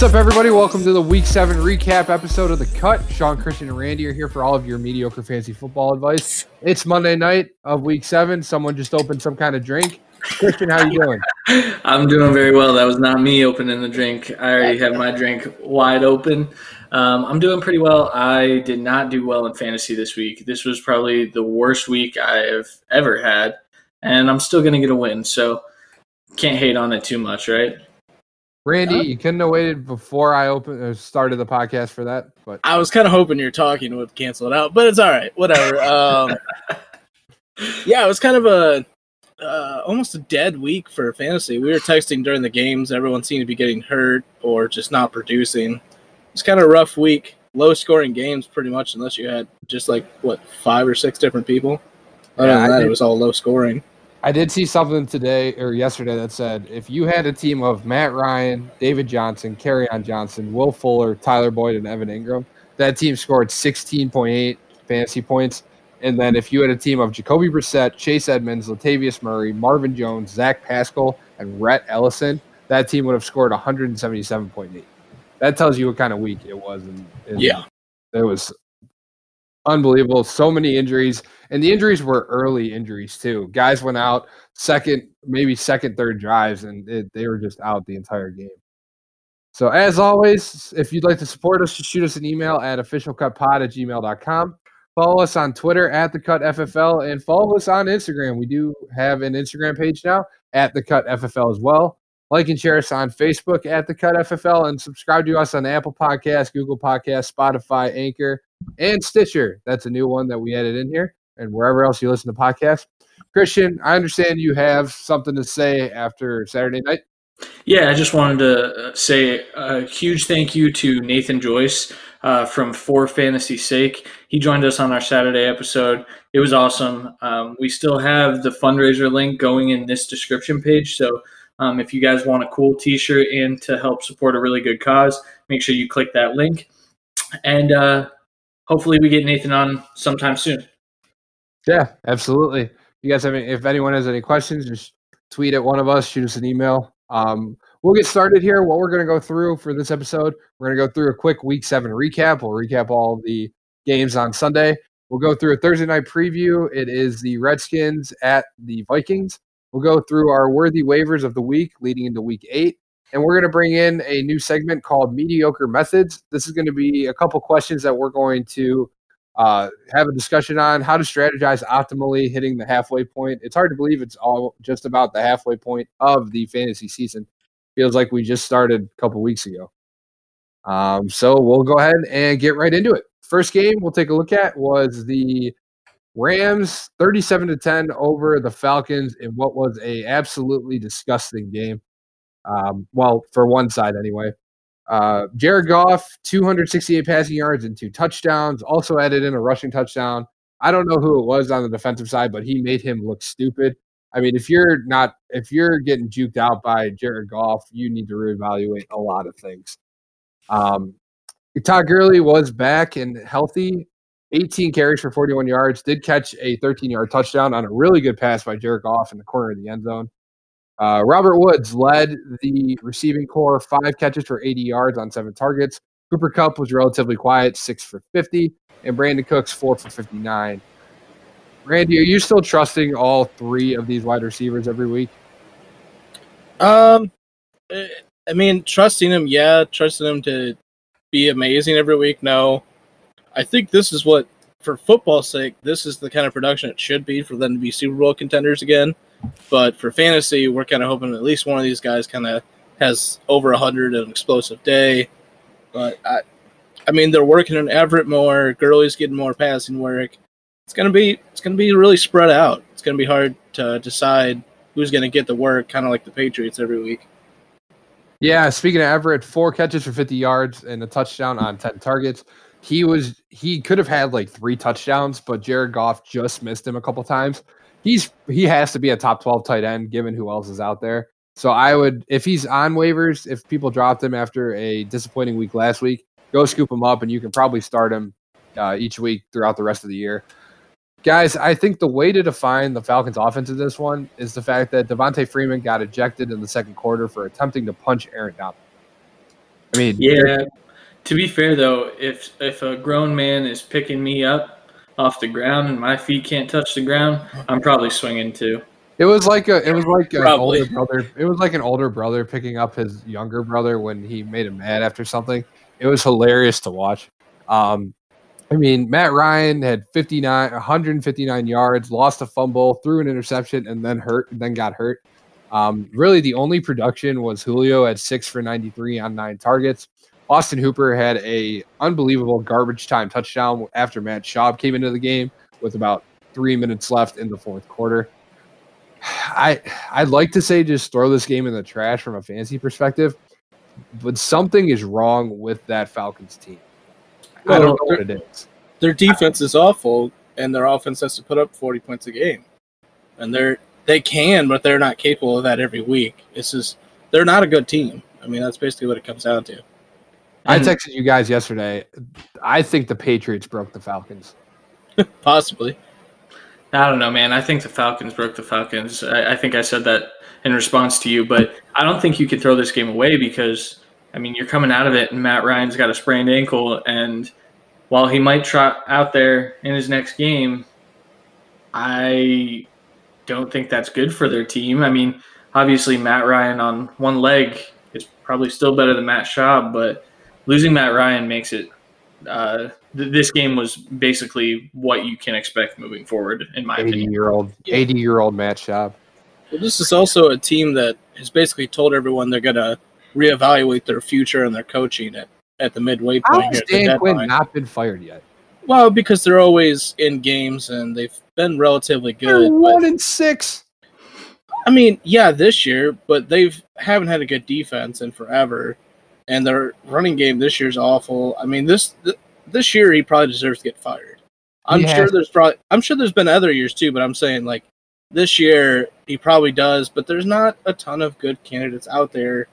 What's up, everybody? Welcome to the Week 7 recap episode of The Cut. Sean, Christian, and Randy are here for all of your mediocre fantasy football advice. It's Monday night of Week 7. Someone just opened some kind of drink. Christian, how you doing? I'm doing very well. That was not me opening the drink. I already have my drink wide open. Um, I'm doing pretty well. I did not do well in fantasy this week. This was probably the worst week I have ever had, and I'm still going to get a win. So can't hate on it too much, right? Randy, you couldn't have waited before I opened uh, started the podcast for that, but I was kind of hoping you're talking would cancel it out, but it's all right. Whatever. Um, yeah, it was kind of a uh, almost a dead week for fantasy. We were texting during the games. Everyone seemed to be getting hurt or just not producing. It's kind of a rough week. Low scoring games, pretty much, unless you had just like what five or six different people. Other Yeah, I than that, did- it was all low scoring. I did see something today or yesterday that said if you had a team of Matt Ryan, David Johnson, Kerryon Johnson, Will Fuller, Tyler Boyd, and Evan Engram, that team scored 16.8 fantasy points. And then if you had a team of Jacoby Brissett, Chase Edmonds, Latavius Murray, Marvin Jones, Zach Pascal, and Rhett Ellison, that team would have scored 177.8. That tells you what kind of week it was. And, and Yeah. it was unbelievable. So many injuries, and the injuries were early injuries too. Guys went out second, maybe second, third drives, and it, they were just out the entire game. So as always, if you'd like to support us, shoot us an email at officialcutpod at gmail.com. Follow us on Twitter at the Cut FFL and follow us on Instagram. We do have an Instagram page now at the Cut FFL as well. Like and share us on Facebook at the Cut FFL and subscribe to us on Apple Podcasts, Google Podcasts, Spotify, Anchor, and Stitcher. That's a new one that we added in here, and wherever else you listen to podcasts. Christian, I understand you have something to say after Saturday night. Yeah, I just wanted to uh, say a huge thank you to Nathan Joyce uh, from For Fantasy Sake. He joined us on our Saturday episode. It was awesome. Um, we still have the fundraiser link going in this description page. So um, if you guys want a cool t shirt and to help support a really good cause, make sure you click that link. And uh, hopefully, we get Nathan on sometime soon. Yeah, absolutely. You guys have any, if anyone has any questions, just tweet at one of us, shoot us an email. Um, we'll get started here. What we're going to go through for this episode, we're going to go through a quick week seven recap. We'll recap all the games on Sunday. We'll go through a Thursday night preview. It is the Redskins at the Vikings. We'll go through our worthy waivers of the week leading into week eight. And we're going to bring in a new segment called Mediocre Methods. This is going to be a couple questions that we're going to uh, have a discussion on how to strategize optimally hitting the halfway point. It's hard to believe it's all just about the halfway point of the fantasy season. Feels like we just started a couple weeks ago. Um, so we'll go ahead and get right into it. First game we'll take a look at was the Rams 37 to 10 over the Falcons in what was a absolutely disgusting game. Um, well, for one side anyway. Uh, Jared Goff, 268 passing yards and two touchdowns. Also added in a rushing touchdown. I don't know who it was on the defensive side, but he made him look stupid. I mean, if you're not, if you're getting juked out by Jared Goff, you need to reevaluate a lot of things. Um, Todd Gurley was back and healthy. 18 carries for 41 yards. Did catch a 13 yard touchdown on a really good pass by Jared Goff in the corner of the end zone. Uh, Robert Woods led the receiving corps, five catches for 80 yards on seven targets. Cooper Kupp was relatively quiet, six for 50, and Brandin Cooks, four for 59. Randy, are you still trusting all three of these wide receivers every week? Um, eh, I mean, trusting them, yeah. Trusting them to be amazing every week, no. I think this is what, for football's sake, this is the kind of production it should be for them to be Super Bowl contenders again. But for fantasy, we're kind of hoping at least one of these guys kind of has over a hundred and an explosive day. But I, I mean, they're working on Everett more. Gurley's getting more passing work. It's gonna be it's gonna be really spread out. It's gonna be hard to decide who's gonna get the work, kind of like the Patriots every week. Yeah, speaking of Everett, four catches for 50 yards and a touchdown on 10 targets. He was he could have had like three touchdowns, but Jared Goff just missed him a couple times. He's he has to be a top 12 tight end given who else is out there. So I would if he's on waivers, if people dropped him after a disappointing week last week, go scoop him up and you can probably start him uh, each week throughout the rest of the year. Guys, I think the way to define the Falcons' offense in this one is the fact that Devonta Freeman got ejected in the second quarter for attempting to punch Aaron Donald. I mean, Yeah. To be fair though, if if a grown man is picking me up off the ground and my feet can't touch the ground, I'm probably swinging too. It was like a it was like an Probably. older brother. It was like an older brother picking up his younger brother when he made him mad after something. It was hilarious to watch. Um, I mean, Matt Ryan had 59, 159 yards, lost a fumble, threw an interception, and then hurt, and then got hurt. Um, really, the only production was Julio at six for 93 on nine targets. Austin Hooper had a unbelievable garbage time touchdown after Matt Schaub came into the game with about three minutes left in the fourth quarter. I I'd like to say just throw this game in the trash from a fantasy perspective, but something is wrong with that Falcons team. I don't know what it is. Their defense is awful, and their offense has to put up 40 points a game. And they're they can, but they're not capable of that every week. It's just they're not a good team. I mean, that's basically what it comes down to. I texted you guys yesterday. I think the Patriots broke the Falcons. Possibly. I don't know, man. I think the Falcons broke the Falcons. I, I think I said that in response to you, but I don't think you could throw this game away because, I mean, you're coming out of it and Matt Ryan's got a sprained ankle. And while he might trot out there in his next game, I don't think that's good for their team. I mean, obviously, Matt Ryan on one leg is probably still better than Matt Schaub, but losing Matt Ryan makes it uh, th- this game was basically what you can expect moving forward, in my Eighty opinion. year old, Yeah. eighty year old Matt Schaub. Well, this is also a team that has basically told everyone they're going to reevaluate their future and their coaching at, at the midway How point has here. at the Dan Quinn not been fired yet? Well, because they're always in games and they've been relatively They're good. but- one and six. I mean, yeah, this year, but they've haven't had a good defense in forever, and their running game this year's awful. I mean, this th- this year he probably deserves to get fired. I'm He sure there's probably I'm sure there's been other years too, but I'm saying like this year he probably does, but there's not a ton of good candidates out there.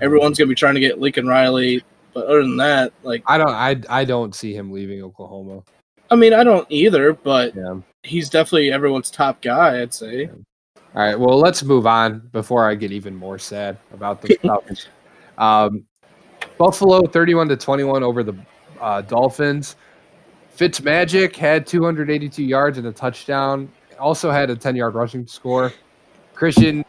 Everyone's gonna be trying to get Lincoln Riley, but other than that, like I don't. I I don't see him leaving Oklahoma. I mean, I don't either, but Yeah. he's definitely everyone's top guy. I'd say. All right. Well, let's move on before I get even more sad about the Falcons. Um, Buffalo, thirty-one to twenty-one over the uh, Dolphins. Fitzmagic had 282 yards and a touchdown. Also had a 10-yard rushing score. Christian,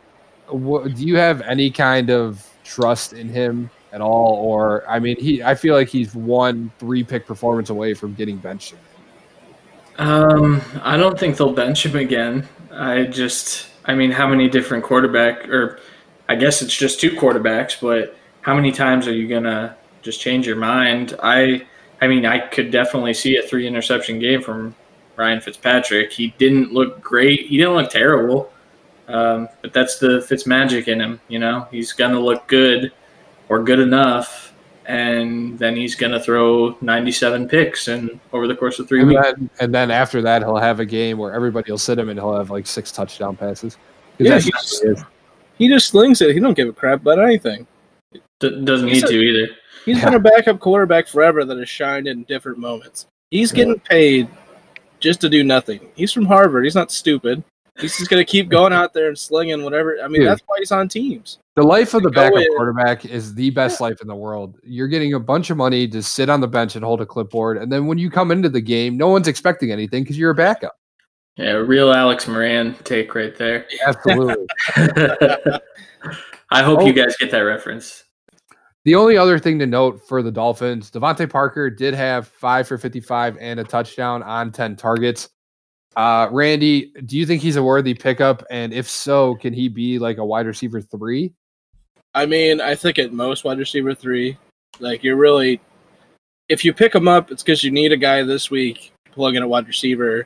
do you have any kind of trust in him at all? Or I mean, he I feel like he's one three-pick performance away from getting benched. Um, I don't think they'll bench him again. I just, I mean, how many different quarterback, or I guess it's just two quarterbacks, but how many times are you gonna just change your mind? I, I mean, I could definitely see a three interception game from Ryan Fitzpatrick. He didn't look great. He didn't look terrible. Um, but that's the Fitz magic in him. You know, he's gonna look good or good enough, and then he's gonna throw 97 picks and over the course of three And weeks. then, and then after that, he'll have a game where everybody will sit him and he'll have like six touchdown passes. Yeah, that's he's- just what. He just slings it. He don't give a crap about anything. D- doesn't He's need a- to either. He's Yeah. been a backup quarterback forever that has shined in different moments. He's getting paid just to do nothing. He's from Harvard. He's not stupid. He's just going to keep going out there and slinging whatever. I mean, Dude. that's why he's on teams. The life of the backup in. quarterback is the best life in the world. You're getting a bunch of money to sit on the bench and hold a clipboard, and then when you come into the game, no one's expecting anything because you're a backup. Yeah, real Alex Moran take right there. Absolutely. I hope Oh. you guys get that reference. the only other thing to note for the Dolphins, DeVante Parker did have five for 55 and a touchdown on 10 targets. Uh, Randy, do you think he's a worthy pickup? And if so, can he be like a wide receiver three? I mean, I think at most wide receiver three. Like, you're really. If you pick him up, it's because you need a guy this week to plug in a wide receiver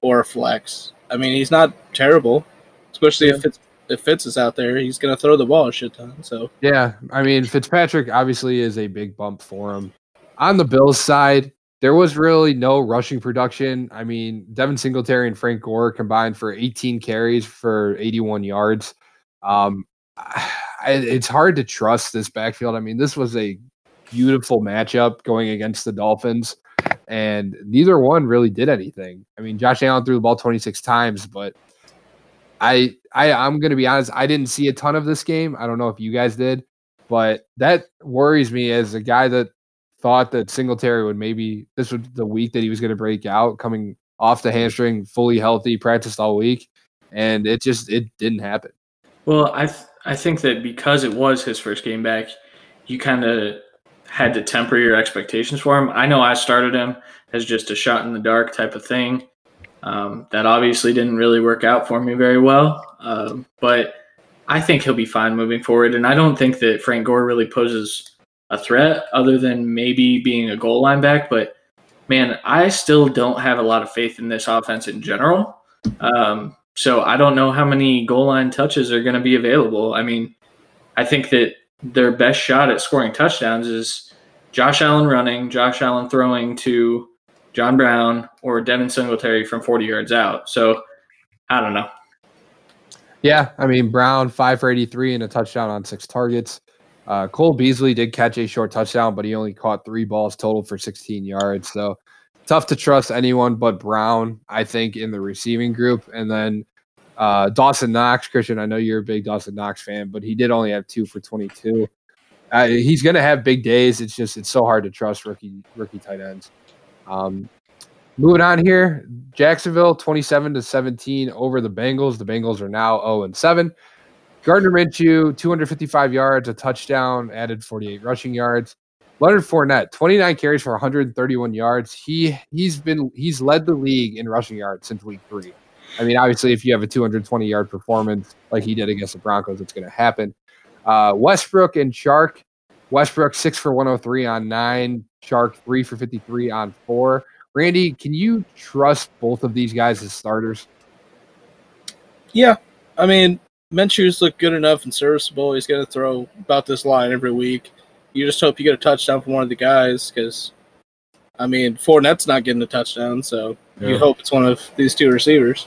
or a flex. I mean, he's not terrible, especially if it's if Fitz is out there. He's to throw the ball a shit ton. So, Yeah, I mean Fitzpatrick obviously is a big bump for him. On the Bills side, there was really no rushing production. I mean, Devin Singletary and Frank Gore combined for 18 carries for 81 yards. Um, it's hard to trust this backfield. I mean, this was a beautiful matchup going against the Dolphins, and neither one really did anything. I mean, Josh Allen threw the ball 26 times, but I I I'm gonna be honest, I didn't see a ton of this game. I don't know if you guys did. But that worries me as a guy that thought that Singletary would maybe this was the week that he was to break out, coming off the hamstring, fully healthy, practiced all week, and it just it didn't happen. Well, I th- I think that because it was his first game back, you kind of had to temper your expectations for him. I know I started him as just a shot in the dark type of thing. Um, that obviously didn't really work out for me very well, um, but I think he'll be fine moving forward. And I don't think that Frank Gore really poses a threat other than maybe being a goal line back. But man, I still don't have a lot of faith in this offense in general. Um, so I don't know how many goal line touches are going to be available. I mean, I think that their best shot at scoring touchdowns is Josh Allen running, Josh Allen throwing to John Brown or Devin Singletary from 40 yards out. So I don't know. Yeah, I mean Brown five for 83 and a touchdown on six targets. Uh, Cole Beasley did catch a short touchdown, but he only caught three balls total for 16 yards. So tough to trust anyone but Brown, I think, in the receiving group. And then uh, Dawson Knox, Christian, I know you're a big Dawson Knox fan, but he did only have two for 22. Uh, he's going to have big days. It's just it's so hard to trust rookie rookie tight ends. Um, moving on here, Jacksonville 27 to 17 over the Bengals. The Bengals are now 0 and 7. Gardner Minshew 255 yards, a touchdown, added 48 rushing yards. Leonard Fournette 29 carries for 131 yards. He he's been he's led the league in rushing yards since week three. I mean, obviously, if you have a 220 yard performance like he did against the Broncos, it's going to happen. Uh, Westbrook and Chark. Westbrook six for 103 on nine. Chark three for 53 on four. Randy, can you trust both of these guys as starters? Yeah, I mean, Minshew's look good enough and serviceable. He's going to throw about this line every week. You just hope you get a touchdown from one of the guys because, I mean, Fournette's not getting a touchdown, so yeah. you hope it's one of these two receivers.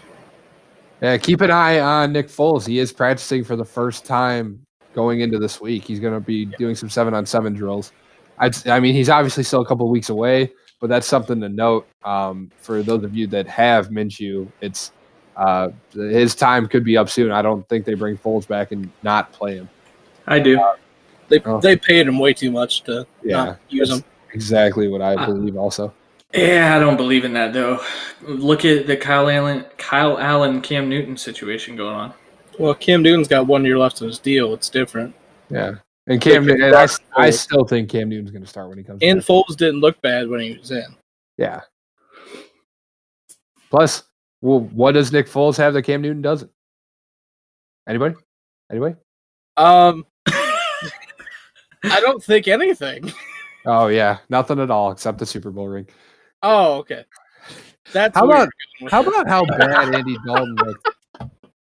Yeah, keep an eye on Nick Foles. He is practicing for the first time going into this week. He's going to be yeah. doing some seven on seven drills. I I mean, he's obviously still a couple weeks away, but that's something to note um, for those of you that have Minshew. It's uh, his time could be up soon. I don't think they bring Foles back and not play him. I do. Uh, they oh. they paid him way too much to yeah, not use him. Exactly what I believe. also. Yeah, I don't believe in that though. Look at the Kyle Allen, Kyle Allen, Cam Newton situation going on. Well, Cam Newton's got one year left on his deal. It's different. Yeah, and Cam, and I, I still think Cam Newton's going to start when he comes. In. And back. Foles didn't look bad when he was in. Yeah. Plus, well, what does Nick Foles have that Cam Newton doesn't? Anybody? Anybody? Um, I don't think anything. Oh yeah, nothing at all except the Super Bowl ring. Oh, okay. That's how about how about how bad Andy Dalton looked?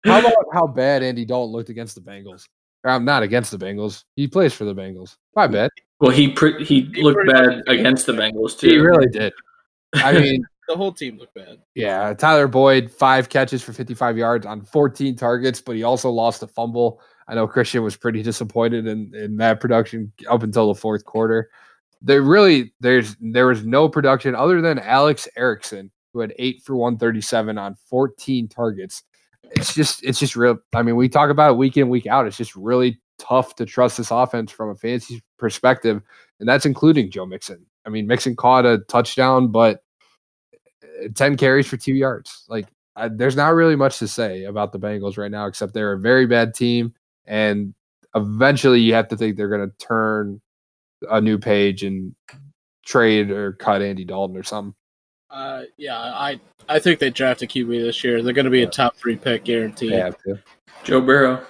How about how bad Andy Dalton looked against the Bengals? I'm not against the Bengals. He plays for the Bengals. My bad. Well, he pre- he, he looked bad against the Bengals too. He really did. I mean, the whole team looked bad. Yeah, Tyler Boyd five catches for 55 yards on 14 targets, but he also lost a fumble. I know Christian was pretty disappointed in in that production up until the fourth quarter there really there's there was no production other than Alex Erickson who had eight for 137 on 14 targets. It's just it's just real. I mean, we talk about it week in week out. It's just really tough to trust this offense from a fantasy perspective, and that's including Joe Mixon. I mean, Mixon caught a touchdown, but uh, 10 carries for two yards. Like, I, there's not really much to say about the Bengals right now, except they're a very bad team, and eventually you have to think they're going to turn a new page and trade or cut Andy Dalton or something. Uh, yeah, I I think they draft a QB this year. They're going to be a top three pick guaranteed. They have to. Joe Burrow.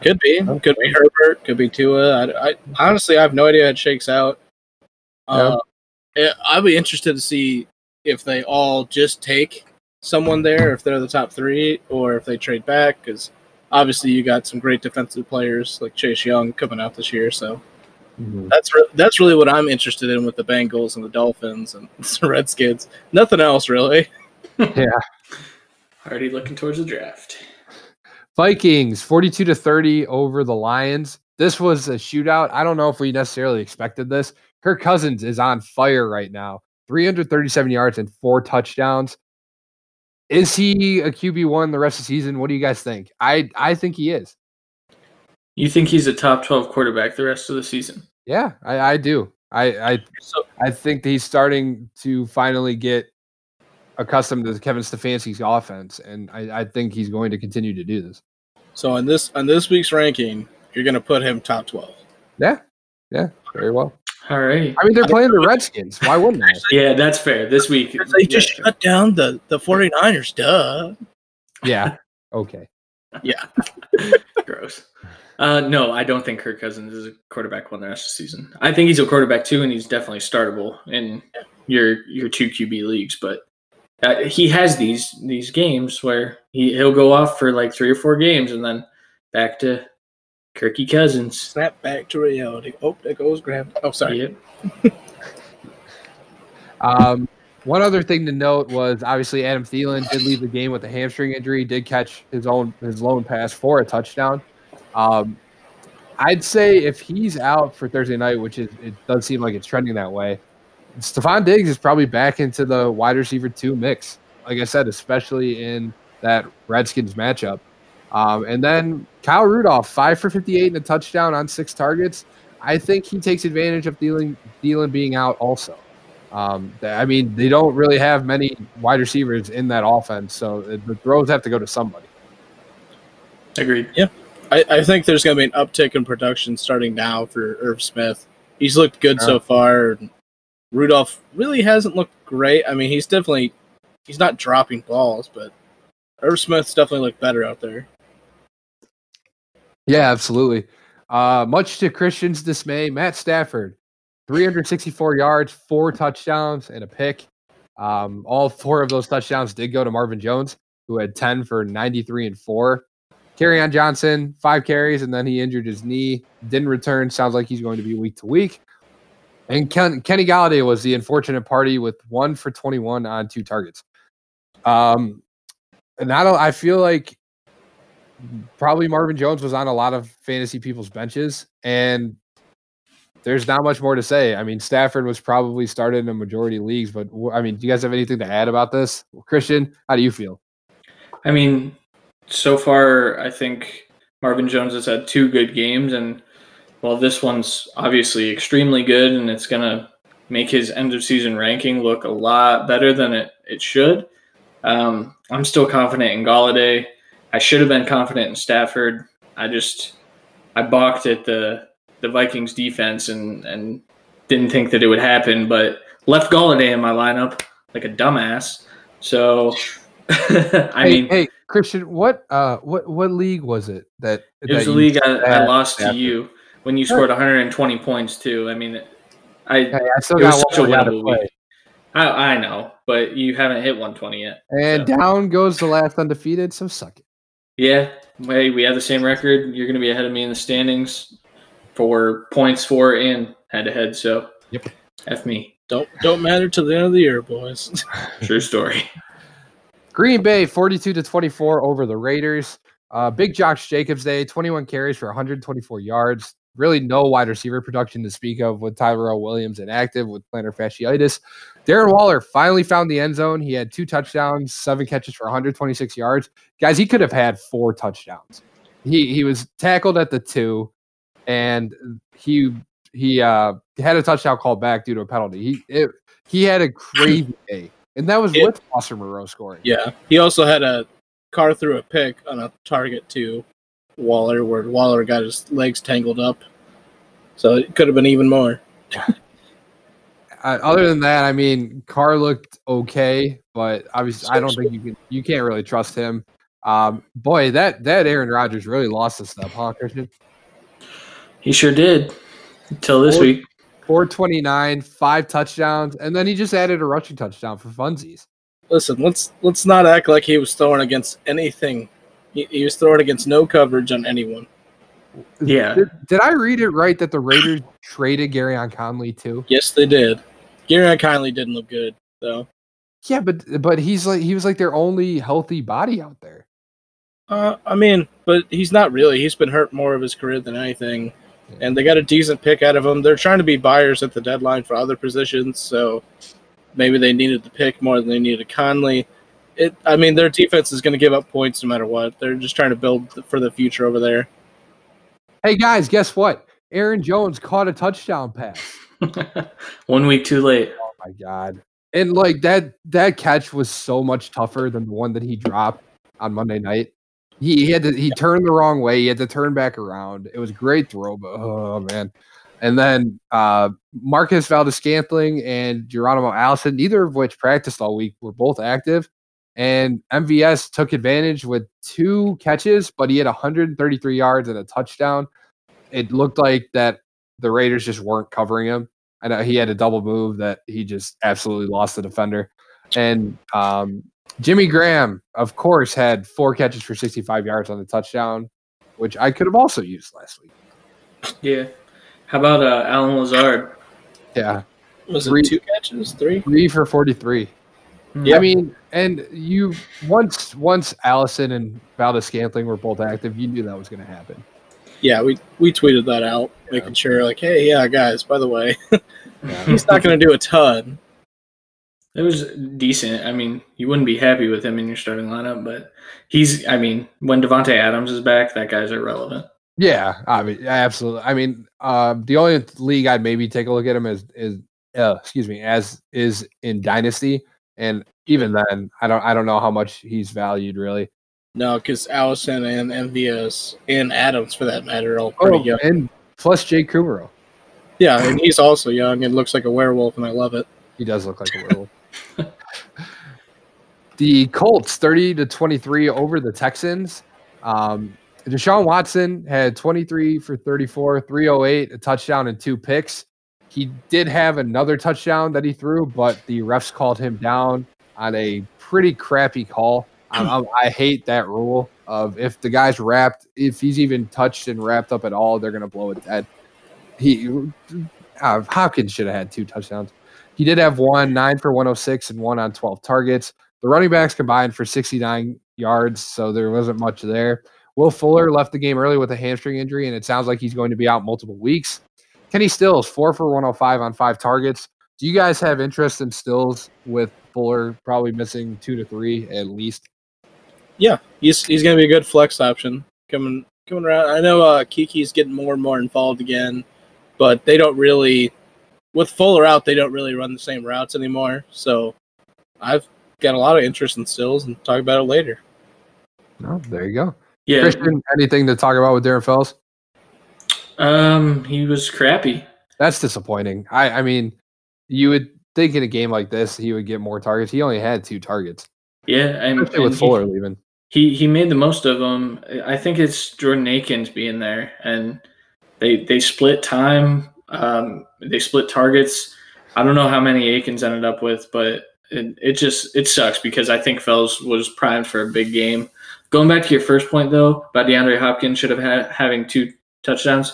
Could be. Could be Herbert. Could be Tua. I, I honestly, I have no idea how it shakes out. Uh, it, I'd be interested to see if they all just take someone there, if they're the top three, or if they trade back. Because obviously, you got some great defensive players like Chase Young coming out this year. So Mm-hmm. That's re- that's really what I'm interested in with the Bengals and the Dolphins and the Redskins. Nothing else really. yeah. Already looking towards the draft. Vikings 42 to 30 over the Lions. This was a shootout. I don't know if we necessarily expected this. Kirk Cousins is on fire right now. 337 yards and four touchdowns. Is he a QB1 the rest of the season? What do you guys think? I I think he is. You think he's a top 12 quarterback the rest of the season? Yeah, I, I do. I I, So I think that he's starting to finally get accustomed to Kevin Stefanski's offense, and I, I think he's going to continue to do this. so on this on this week's ranking, you're gonna put him top twelve. Yeah, yeah, very well. All right. I mean, they're playing the Redskins. Why wouldn't I? Yeah, that's fair. This week. They just yeah, shut down the the 49ers, duh. Yeah. Okay. Yeah. Gross. Uh, no, I don't think Kirk Cousins is a quarterback one the rest of the season. I think he's a quarterback too, and he's definitely startable in your your two QB leagues. But uh, he has these these games where he he'll go off for like three or four games, and then back to Kirky Cousins. Snap back to reality. Oh, there goes Graham. Oh, sorry. Yep. Um, one other thing to note was obviously Adam Thielen did leave the game with a hamstring injury. Did catch his own his lone pass for a touchdown. Um, I'd say if he's out for Thursday night, which is it does seem like it's trending that way, Stefon Diggs is probably back into the wide receiver two mix. Like I said, especially in that Redskins matchup. Um, and then Kyle Rudolph, five for fifty-eight and a touchdown on six targets. I think he takes advantage of Thielen, Thielen being out also. Um, I mean, they don't really have many wide receivers in that offense, so the the throws have to go to somebody. Agreed. I, I think there's going to be an uptick in production starting now for Irv Smith. He's looked good so far. Rudolph really hasn't looked great. I mean, he's definitely he's not dropping balls, but Irv Smith's definitely looked better out there. Yeah, absolutely. Uh, much to Christian's dismay, Matt Stafford, 364 yards, four touchdowns, and a pick. Um, all four of those touchdowns did go to Marvin Jones, who had 10 for 93 and four. On Johnson, five carries, and then he injured his knee. Didn't return. Sounds like he's going to be week to week. And Ken, Kenny Golladay was the unfortunate party with one for 21 on two targets. Um, not a, I feel like probably Marvin Jones was on a lot of fantasy people's benches, and there's not much more to say. I mean, Stafford was probably started in a majority leagues, but I mean, do you guys have anything to add about this? Christian, how do you feel? I mean, so far, I think Marvin Jones has had two good games, and while this one's obviously extremely good, and it's gonna make his end of season ranking look a lot better than it it should. Um, I'm still confident in Golladay. I should have been confident in Stafford. I just I balked at the the Vikings defense and and didn't think that it would happen, but left Golladay in my lineup like a dumbass. So I hey, mean, hey, Christian, what uh, what what league was it that it was the league I, I that lost to you when you scored 120 points too. I mean, I Hey, I still It got was such a more winnable week. I, I know, but you haven't hit 120 yet. And So, down goes the last undefeated. So suck it. yeah, hey, we have the same record. You're going to be ahead of me in the standings for points for and head to head. So, Yep. f me. Don't don't matter till the end of the year, boys. True story. Green Bay 42 to 24 over the Raiders. Uh, big Josh Jacobs day, 21 carries for 124 yards. Really no wide receiver production to speak of with Tyrell Williams inactive with plantar fasciitis. Darren Waller finally found the end zone. He had two touchdowns, seven catches for 126 yards. Guys, he could have had four touchdowns. He he was tackled at the two, and he he uh, had a touchdown called back due to a penalty. He it, he had a crazy day, and that was Yeah. with Foster Moreau scoring. yeah, he also had a Carr threw a pick on a target to Waller, where Waller got his legs tangled up. So it could have been even more. Uh, other than that, I mean, Carr looked okay, but obviously, I don't think you can you can't really trust him. Um, boy, that that Aaron Rodgers really lost a step, huh, Christian? He sure did until this week. 429, five touchdowns, and then he just added a rushing touchdown for funsies. Listen, let's let's not act like he was throwing against anything. He, he was throwing against no coverage on anyone. Yeah. Did, did I read it right that the Raiders traded Gareon Conley too? Yes, they did. Gareon Conley didn't look good though. Yeah, but but he's like he was like their only healthy body out there. Uh, I mean, but he's not really. He's been hurt more of his career than anything, and they got a decent pick out of him. They're trying to be buyers at the deadline for other positions, so maybe they needed the pick more than they needed Conley. It. I mean, their defense is going to give up points no matter what. They're just trying to build for the future over there. Hey guys, guess what? Aaron Jones caught a touchdown pass. One week too late. Oh my god. And like that that catch was so much tougher than the one that he dropped on Monday night. He, had to he turned the wrong way. He had to turn back around. It was great throw, but oh man. And then uh, Marquez Valdes-Scantling and Geronimo Allison, neither of which practiced all week, were both active. And MVS took advantage with two catches, but he had 133 yards and a touchdown. It looked like that the Raiders just weren't covering him. I know he had a double move that he just absolutely lost the defender. And um, Jimmy Graham, of course, had four catches for 65 yards on the touchdown, which I could have also used last week. Yeah. How about uh, Allen Lazard? Yeah, Was Three- it two catches? Three? three for 43. Yeah. I mean, and you once once Allison and Valdes-Scantling were both active, you knew that was going to happen. Yeah, we we tweeted that out, making sure like, hey, yeah, guys, by the way, Yeah. he's not going to do a ton. It was decent. I mean, you wouldn't be happy with him in your starting lineup, but he's. I mean, when Davante Adams is back, that guy's irrelevant. Yeah, I mean, absolutely. I mean, um, the only league I'd maybe take a look at him is is uh, excuse me, as is in Dynasty, and even then, I don't I don't know how much he's valued really. No, because Allison and MVS and Adams, for that matter, are all pretty Oh, young. and plus Jake Kumerow, Yeah, and he's also young and looks like a werewolf, and I love it. he does look like a werewolf. the Colts thirty to twenty three over the Texans. Um, Deshaun Watson had 23 for 34, 308, a touchdown and two picks. He did have another touchdown that he threw, but the refs called him down on a pretty crappy call. I'm- I hate that rule of if the guy's wrapped, if he's even touched and wrapped up at all, they're going to blow it dead. He uh, Hopkins should have had two touchdowns. He did have one, nine for 106 and one on 12 targets. The running backs combined for 69 yards, so there wasn't much there. Will Fuller left the game early with a hamstring injury, and it sounds like he's going to be out multiple weeks. Kenny Stills, four for 105 on five targets. Do you guys have interest in Stills with Fuller probably missing two to three at least? Yeah, he's he's going to be a good flex option coming coming around. I know uh, Keke's getting more and more involved again, but they don't really with Fuller out. They don't really run the same routes anymore. So I've got a lot of interest in Stills, and talk about it later. No, there you go. Yeah. Christian, anything to talk about with Darren Fells? Um, he was crappy. That's disappointing. I, I mean, you would think in a game like this he would get more targets. He only had two targets, Yeah, and, especially with and Fuller leaving. He, he he made the most of them. I think it's Jordan Akins being there, and they they split time. Um, they split targets. I don't know how many Akins ended up with, but it, it just it sucks because I think Fells was primed for a big game. Going back to your first point though, about DeAndre Hopkins should have had having two touchdowns.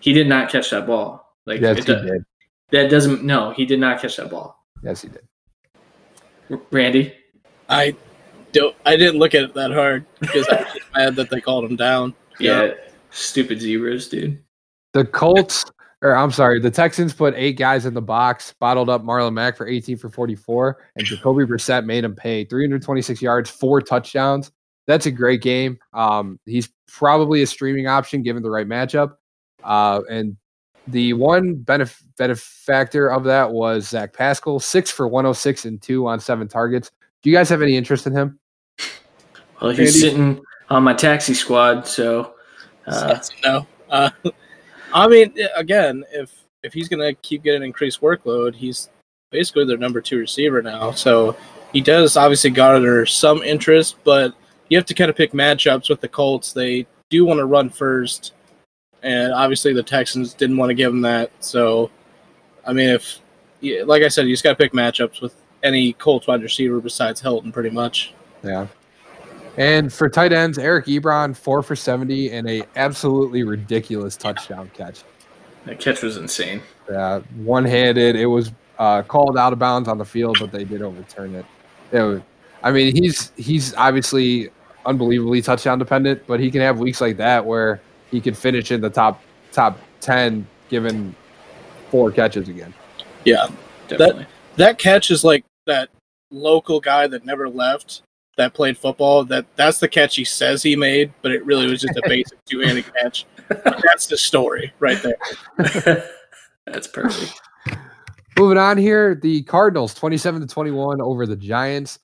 He did not catch that ball. Like Yes, it he did. that doesn't no, he did not catch that ball. Yes, he did. R- Randy, I don't. I didn't look at it that hard because I was just mad that they called him down. yeah, stupid zebras, dude. The Colts, or I'm sorry, the Texans put eight guys in the box, bottled up Marlon Mack for 18 for 44, and Jacoby Brissett made him pay 326 yards, four touchdowns. That's a great game. Um, he's probably a streaming option given the right matchup. Uh, and the one benef- benefactor of that was Zach Pascal, six for 106 and two on seven targets. Do you guys have any interest in him? Well, he's Randy? sitting on my taxi squad, so uh, So, no. Uh, I mean, again, if if he's going to keep getting increased workload, he's basically their number two receiver now. So he does obviously garner some interest, but you have to kind of pick matchups with the Colts. They do want to run first, and obviously the Texans didn't want to give him that. So, I mean, if like I said, you just got to pick matchups with any Colts wide receiver besides Hilton, pretty much. Yeah. And for tight ends, Eric Ebron, four for 70 and a absolutely ridiculous touchdown catch. that catch was insane. Yeah, one handed. It was uh, called out of bounds on the field, but they did overturn it. It was, I mean, he's he's obviously unbelievably touchdown dependent, but he can have weeks like that where he could finish in the top top ten given four catches again. Yeah, Definitely. that catch is like that local guy that never left that played football, that that's the catch he says he made, but it really was just a basic two-handed catch. That's the story right there. That's perfect. Moving on here, the Cardinals 27 to 21 over the Giants.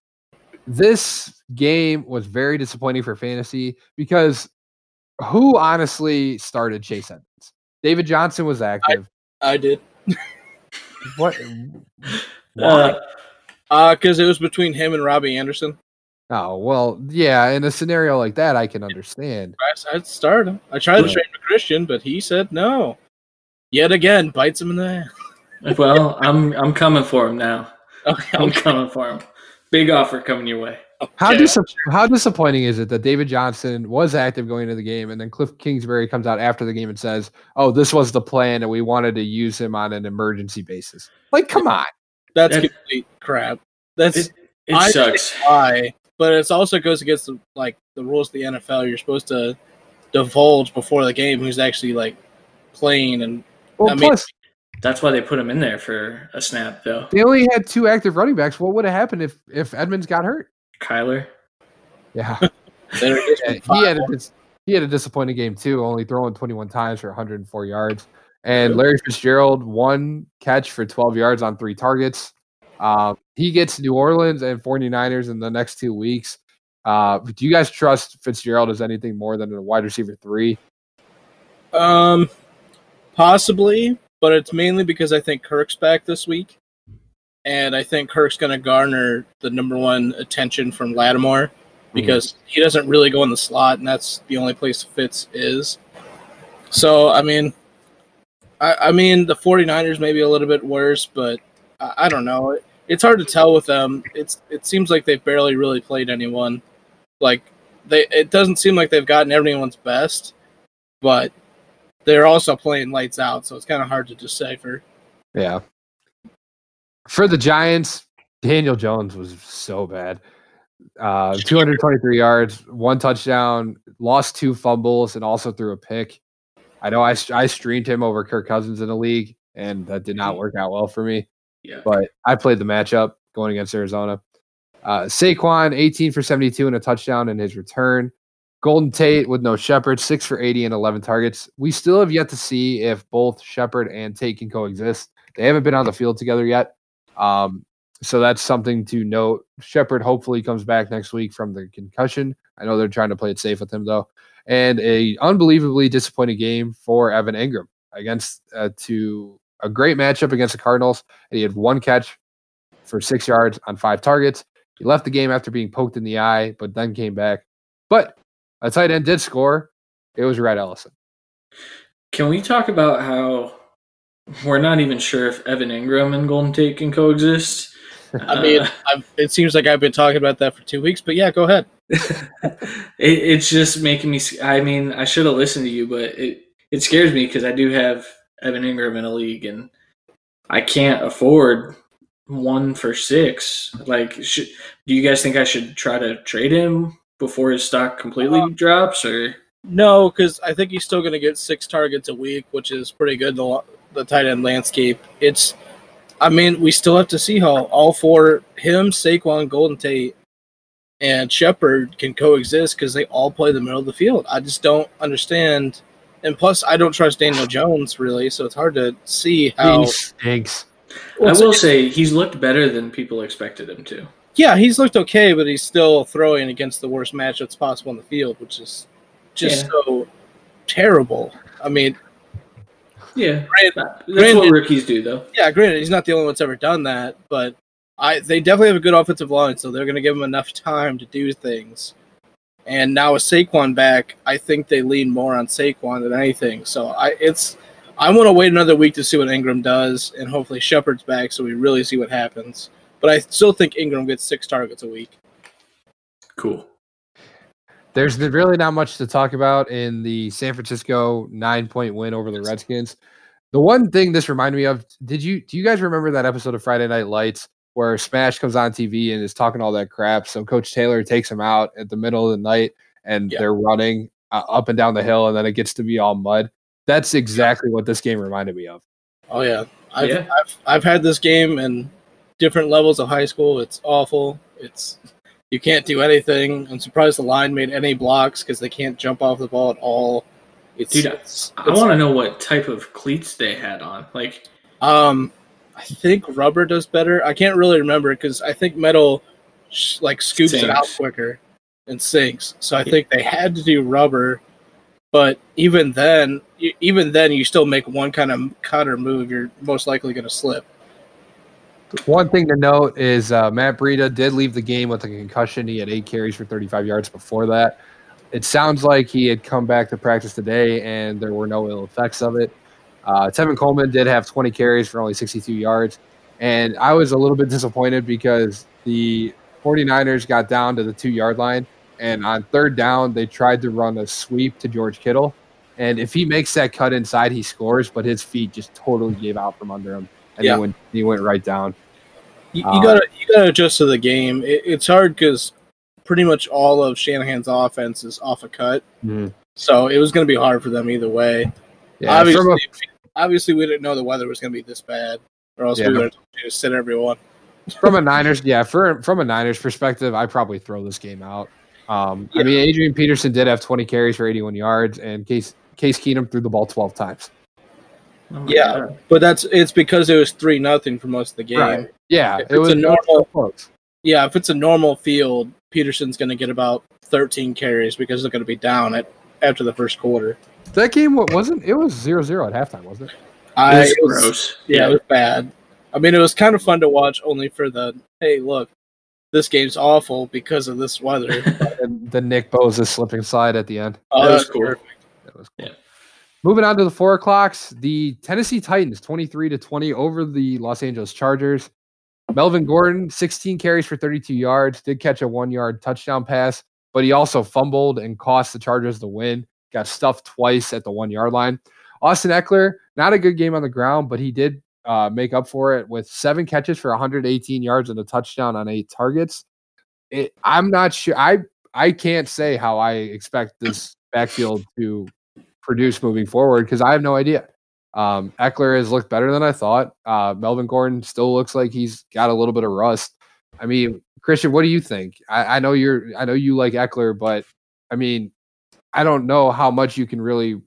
This game was very disappointing for fantasy because who honestly started Chase Edmonds? David Johnson was active. I did. what? Uh, Uh, because it was between him and Robby Anderson. Oh, well, yeah, in a scenario like that, I can understand. I, I'd start him. I tried to Right. trade him Christian, but he said no. Yet again, bites him in the ass. well, I'm I'm coming for him now. Okay, I'm coming for him. Big offer coming your way. How, dis- how disappointing is it that David Johnson was active going into the game and then Cliff Kingsbury comes out after the game and says, Oh, this was the plan and we wanted to use him on an emergency basis? Like, come on. That's That- complete crap. That's It, it I sucks. why, but it also goes against the, like the rules of the NFL. You're supposed to divulge before the game who's actually like playing, and Well, I mean- plus, That's why they put him in there for a snap, though. they only had two active running backs. What would have happened if, if Edmonds got hurt? Kyler. Yeah. Yeah, he had a he had a disappointing game too, only throwing 21 times for 104 yards. And Larry Fitzgerald one catch for 12 yards on three targets. Uh, he gets New Orleans and 49ers in the next two weeks. Uh, do you guys trust Fitzgerald as anything more than a wide receiver three? um possibly, but it's mainly because I think Kirk's back this week, and I think Kirk's going to garner the number one attention from Lattimore because he doesn't really go in the slot, and that's the only place Fitz is. So, I mean, I, I mean, the 49ers may be a little bit worse, but I, I don't know. It, it's hard to tell with them. It's it seems like they've barely really played anyone. Like they, it doesn't seem like they've gotten everyone's best, but they're also playing lights out, so it's kind of hard to decipher. Yeah. For the Giants, Daniel Jones was so bad. Uh, 223 yards, one touchdown, lost two fumbles, and also threw a pick. I know I, I streamed him over Kirk Cousins in the league, and that did not work out well for me. Yeah. But I played the matchup going against Arizona. Uh, Saquon, 18 for 72 and a touchdown in his return. Golden Tate with no Shepard, 6 for 80 and 11 targets. We still have yet to see if both Shepard and Tate can coexist. They haven't been on the field together yet. Um, so that's something to note. Shepard hopefully comes back next week from the concussion. I know they're trying to play it safe with him though. And a unbelievably disappointing game for Evan Engram against uh, to a great matchup against the Cardinals. And he had one catch for six yards on five targets. He left the game after being poked in the eye, but then came back. But a tight end did score. It was Rhett Ellison. Can we talk about how we're not even sure if Evan Engram and Golden Tate can coexist? I mean, uh, I've, it seems like I've been talking about that for two weeks, but yeah, go ahead. it, it's just making me. I mean, I should have listened to you, but it it scares me because I do have Evan Engram in a league, and I can't afford one for six. Like, should, do you guys think I should try to trade him before his stock completely uh, drops, or No, because I think he's still going to get six targets a week, which is pretty good. The the tight end landscape. It's, I mean, we still have to see how all four him, Saquon, Golden Tate, and Shepard can coexist because they all play the middle of the field. I just don't understand. And plus, I don't trust Daniel Jones really, so it's hard to see how. He stinks. I will say he's looked better than people expected him to. Yeah, he's looked okay, but he's still throwing against the worst matchups possible in the field, which is just Yeah. so terrible. I mean, Yeah, Granted- that's granted- what rookies do, though. yeah, granted, he's not the only one that's ever done that, but I they definitely have a good offensive line, so they're going to give him enough time to do things. And now with Saquon back, I think they lean more on Saquon than anything. So I it's I want to wait another week to see what Engram does, and hopefully Shepard's back, so we really see what happens. But I still think Engram gets six targets a week. Cool. There's really not much to talk about in the San Francisco nine point win over the Redskins. The one thing this reminded me of, did you do you guys remember that episode of Friday Night Lights where Smash comes on TV and is talking all that crap? So Coach Taylor takes him out at the middle of the night and Yeah. they're running uh, up and down the hill and then it gets to be all mud. That's exactly what this game reminded me of. Oh yeah, I've, Yeah. I've I've had this game in different levels of high school. It's awful. It's You can't do anything. I'm surprised the line made any blocks because they can't jump off the ball at all. It's, Dude, it's, I want to know what type of cleats they had on. Like, Um, I think rubber does better. I can't really remember because I think metal sh- like scoops it out quicker and sinks. So I think they had to do rubber. But even then, even then, you still make one kind of cut or move. You're most likely going to slip. One thing to note is uh, Matt Breida did leave the game with a concussion. He had eight carries for 35 yards before that. It sounds like he had come back to practice today and there were no ill effects of it. Uh, Tevin Coleman did have 20 carries for only 62 yards. And I was a little bit disappointed because the 49ers got down to the two yard line. And on third down, they tried to run a sweep to George Kittle. And if he makes that cut inside, he scores, but his feet just totally gave out from under him. And Yeah. he, went, he went right down. You, Um, you gotta you gotta adjust to the game. It, it's hard because pretty much all of Shanahan's offense is off a cut. So it was going to be hard for them either way. Yeah, obviously, a, obviously, we didn't know the weather was going to be this bad, or else Yeah. we would have told sit everyone. from a Niners, yeah, for, from a Niners perspective, I probably throw this game out. Um, I mean, Adrian Peterson did have 20 carries for 81 yards, and Case Case Keenum threw the ball 12 times. oh Yeah. God. But that's it's because it was three nothing for most of the game. Right. Yeah, If it was it's a normal- close. Yeah, if it's a normal field, Peterson's going to get about 13 carries because they're going to be down at after the first quarter. That game wa- wasn't. It was 0-0 at halftime, wasn't it? I, It was gross. yeah, it was bad. I mean, it was kind of fun to watch, only for the hey, look, this game's awful because of this weather. And the Nick Bosa slipping slide at the end. Oh, That was cool. perfect. That was cool. Yeah. Moving on to the four o'clocks, the Tennessee Titans 23 to 20 over the Los Angeles Chargers. Melvin Gordon, 16 carries for 32 yards, did catch a one yard touchdown pass, but he also fumbled and cost the Chargers the win. Got stuffed twice at the one yard line. Austin Ekeler, not a good game on the ground, but he did uh, make up for it with seven catches for 118 yards and a touchdown on eight targets. It, I'm not sure. I I can't say how I expect this backfield to produce moving forward because I have no idea. Um, Ekeler has looked better than I thought. Uh, Melvin Gordon still looks like he's got a little bit of rust. I mean, Christian, what do you think? I, I know you're, I know you like Ekeler, but I mean, I don't know how much you can really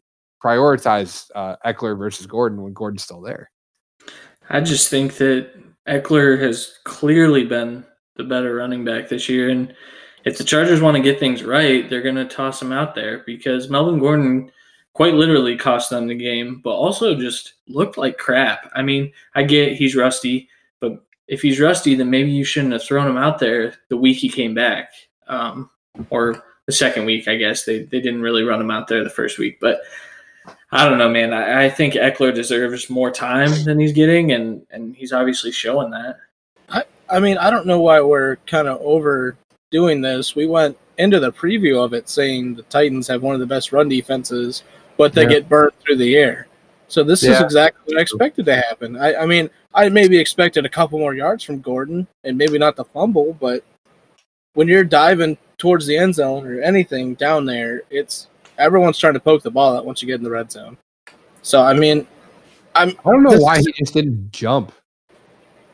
prioritize uh, Ekeler versus Gordon when Gordon's still there. I just think that Ekeler has clearly been the better running back this year. And if the Chargers want to get things right, they're going to toss him out there because Melvin Gordon quite literally cost them the game, but also just looked like crap. I mean, I get he's rusty, but if he's rusty, then maybe you shouldn't have thrown him out there the week he came back. Um, or the second week, I guess. They, they didn't really run him out there the first week. But I don't know, man. I, I think Ekeler deserves more time than he's getting, and, and he's obviously showing that. I I mean, I don't know why we're kind of overdoing this. We went into the preview of it saying the Titans have one of the best run defenses, but they Yeah. get burned through the air. So this is exactly what I expected to happen. I, I mean, I maybe expected a couple more yards from Gordon and maybe not the fumble, but when you're diving towards the end zone or anything down there, it's everyone's trying to poke the ball out once you get in the red zone. So I mean, I don't know This why he just didn't jump.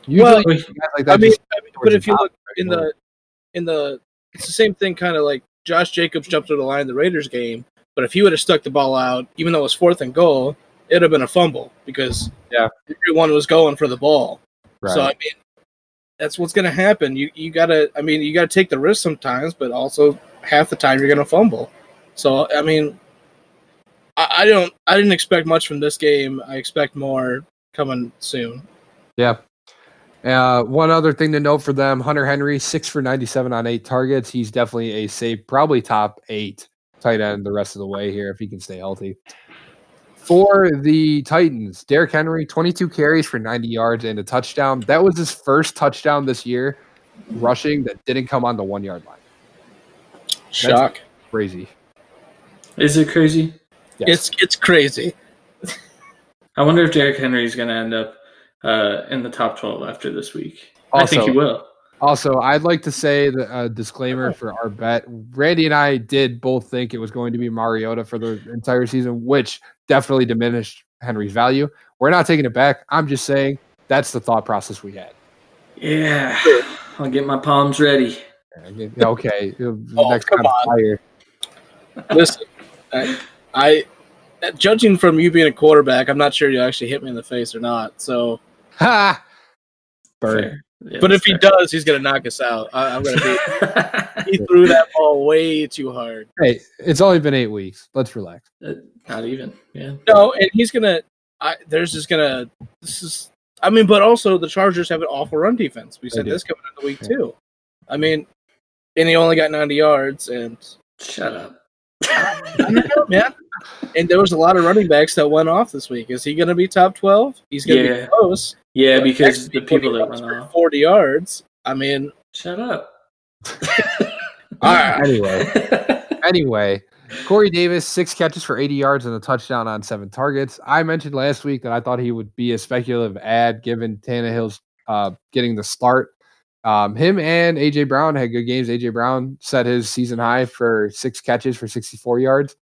Usually, Well, like that I mean, I mean, but if you look in the in the it's the same thing kind of like Josh Jacobs jumped to the line in the Raiders game, but if he would have stuck the ball out, even though it was fourth and goal, it'd have been a fumble because Yeah. everyone was going for the ball. right. So I mean, that's what's going to happen. You you gotta, I mean, you gotta take the risk sometimes, but also half the time you're going to fumble. So I mean, I, I don't, I didn't expect much from this game. I expect more coming soon. Yeah. Uh, one other thing to note for them: Hunter Henry, six for ninety-seven on eight targets. He's definitely a safe, probably top eight tight end the rest of the way here if he can stay healthy. For the Titans, Derrick Henry, twenty-two carries for ninety yards and a touchdown. That was his first touchdown this year, rushing that didn't come on the one-yard line. Shock. Crazy. Is it crazy? Yes. It's it's crazy. I wonder if Derrick Henry is going to end up uh, in the top 12 after this week. I think Also- he will. Also, I'd like to say the uh, disclaimer for our bet. Randy and I did both think it was going to be Mariota for the entire season, which definitely diminished Henry's value. We're not taking it back. I'm just saying that's the thought process we had. Yeah. I'll get my palms ready. Okay. Oh, next come time on. fire. Listen, I, I, judging from you being a quarterback, I'm not sure you actually hit me in the face or not. So, Ha! Bird. Fair. Yeah, but if that's he does, he's gonna knock us out. I, I'm gonna be. He threw that ball way too hard. Hey, it's only been eight weeks. Let's relax. Uh, Not even. Yeah. No, and he's gonna. I, there's just gonna. This is. I mean, but also the Chargers have an awful run defense. We said this coming into the week too. I mean, and he only got 90 yards, and Shut up. I don't know, man. And there was a lot of running backs that went off this week. Is he going to be top 12? He's going to Yeah. be close. Yeah, because next the people that went off. 40 yards. I mean, Shut up. all right. Anyway, anyway, Corey Davis, six catches for 80 yards and a touchdown on seven targets. I mentioned last week that I thought he would be a speculative ad given Tannehill's uh, getting the start. Um, him and AJ Brown had good games. AJ Brown set his season high for six catches for 64 yards.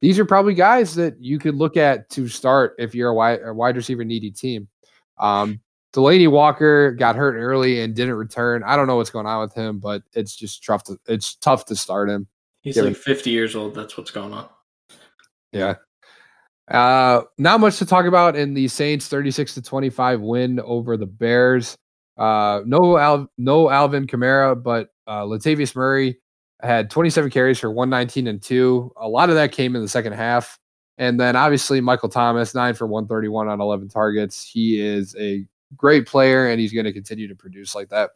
These are probably guys that you could look at to start if you're a wide, a wide receiver needy team. Um, Delanie Walker got hurt early and didn't return. I don't know what's going on with him, but it's just tough to it's tough to start him. He's like 50 years old. That's what's going on. Yeah. Uh, not much to talk about in the Saints 36 to 25 win over the Bears. Uh, no Al- no Alvin Kamara, but uh, Latavius Murray had 27 carries for 119 and 2. A lot of that came in the second half. And then obviously Michael Thomas, 9 for 131 on 11 targets. He is a great player and he's going to continue to produce like that.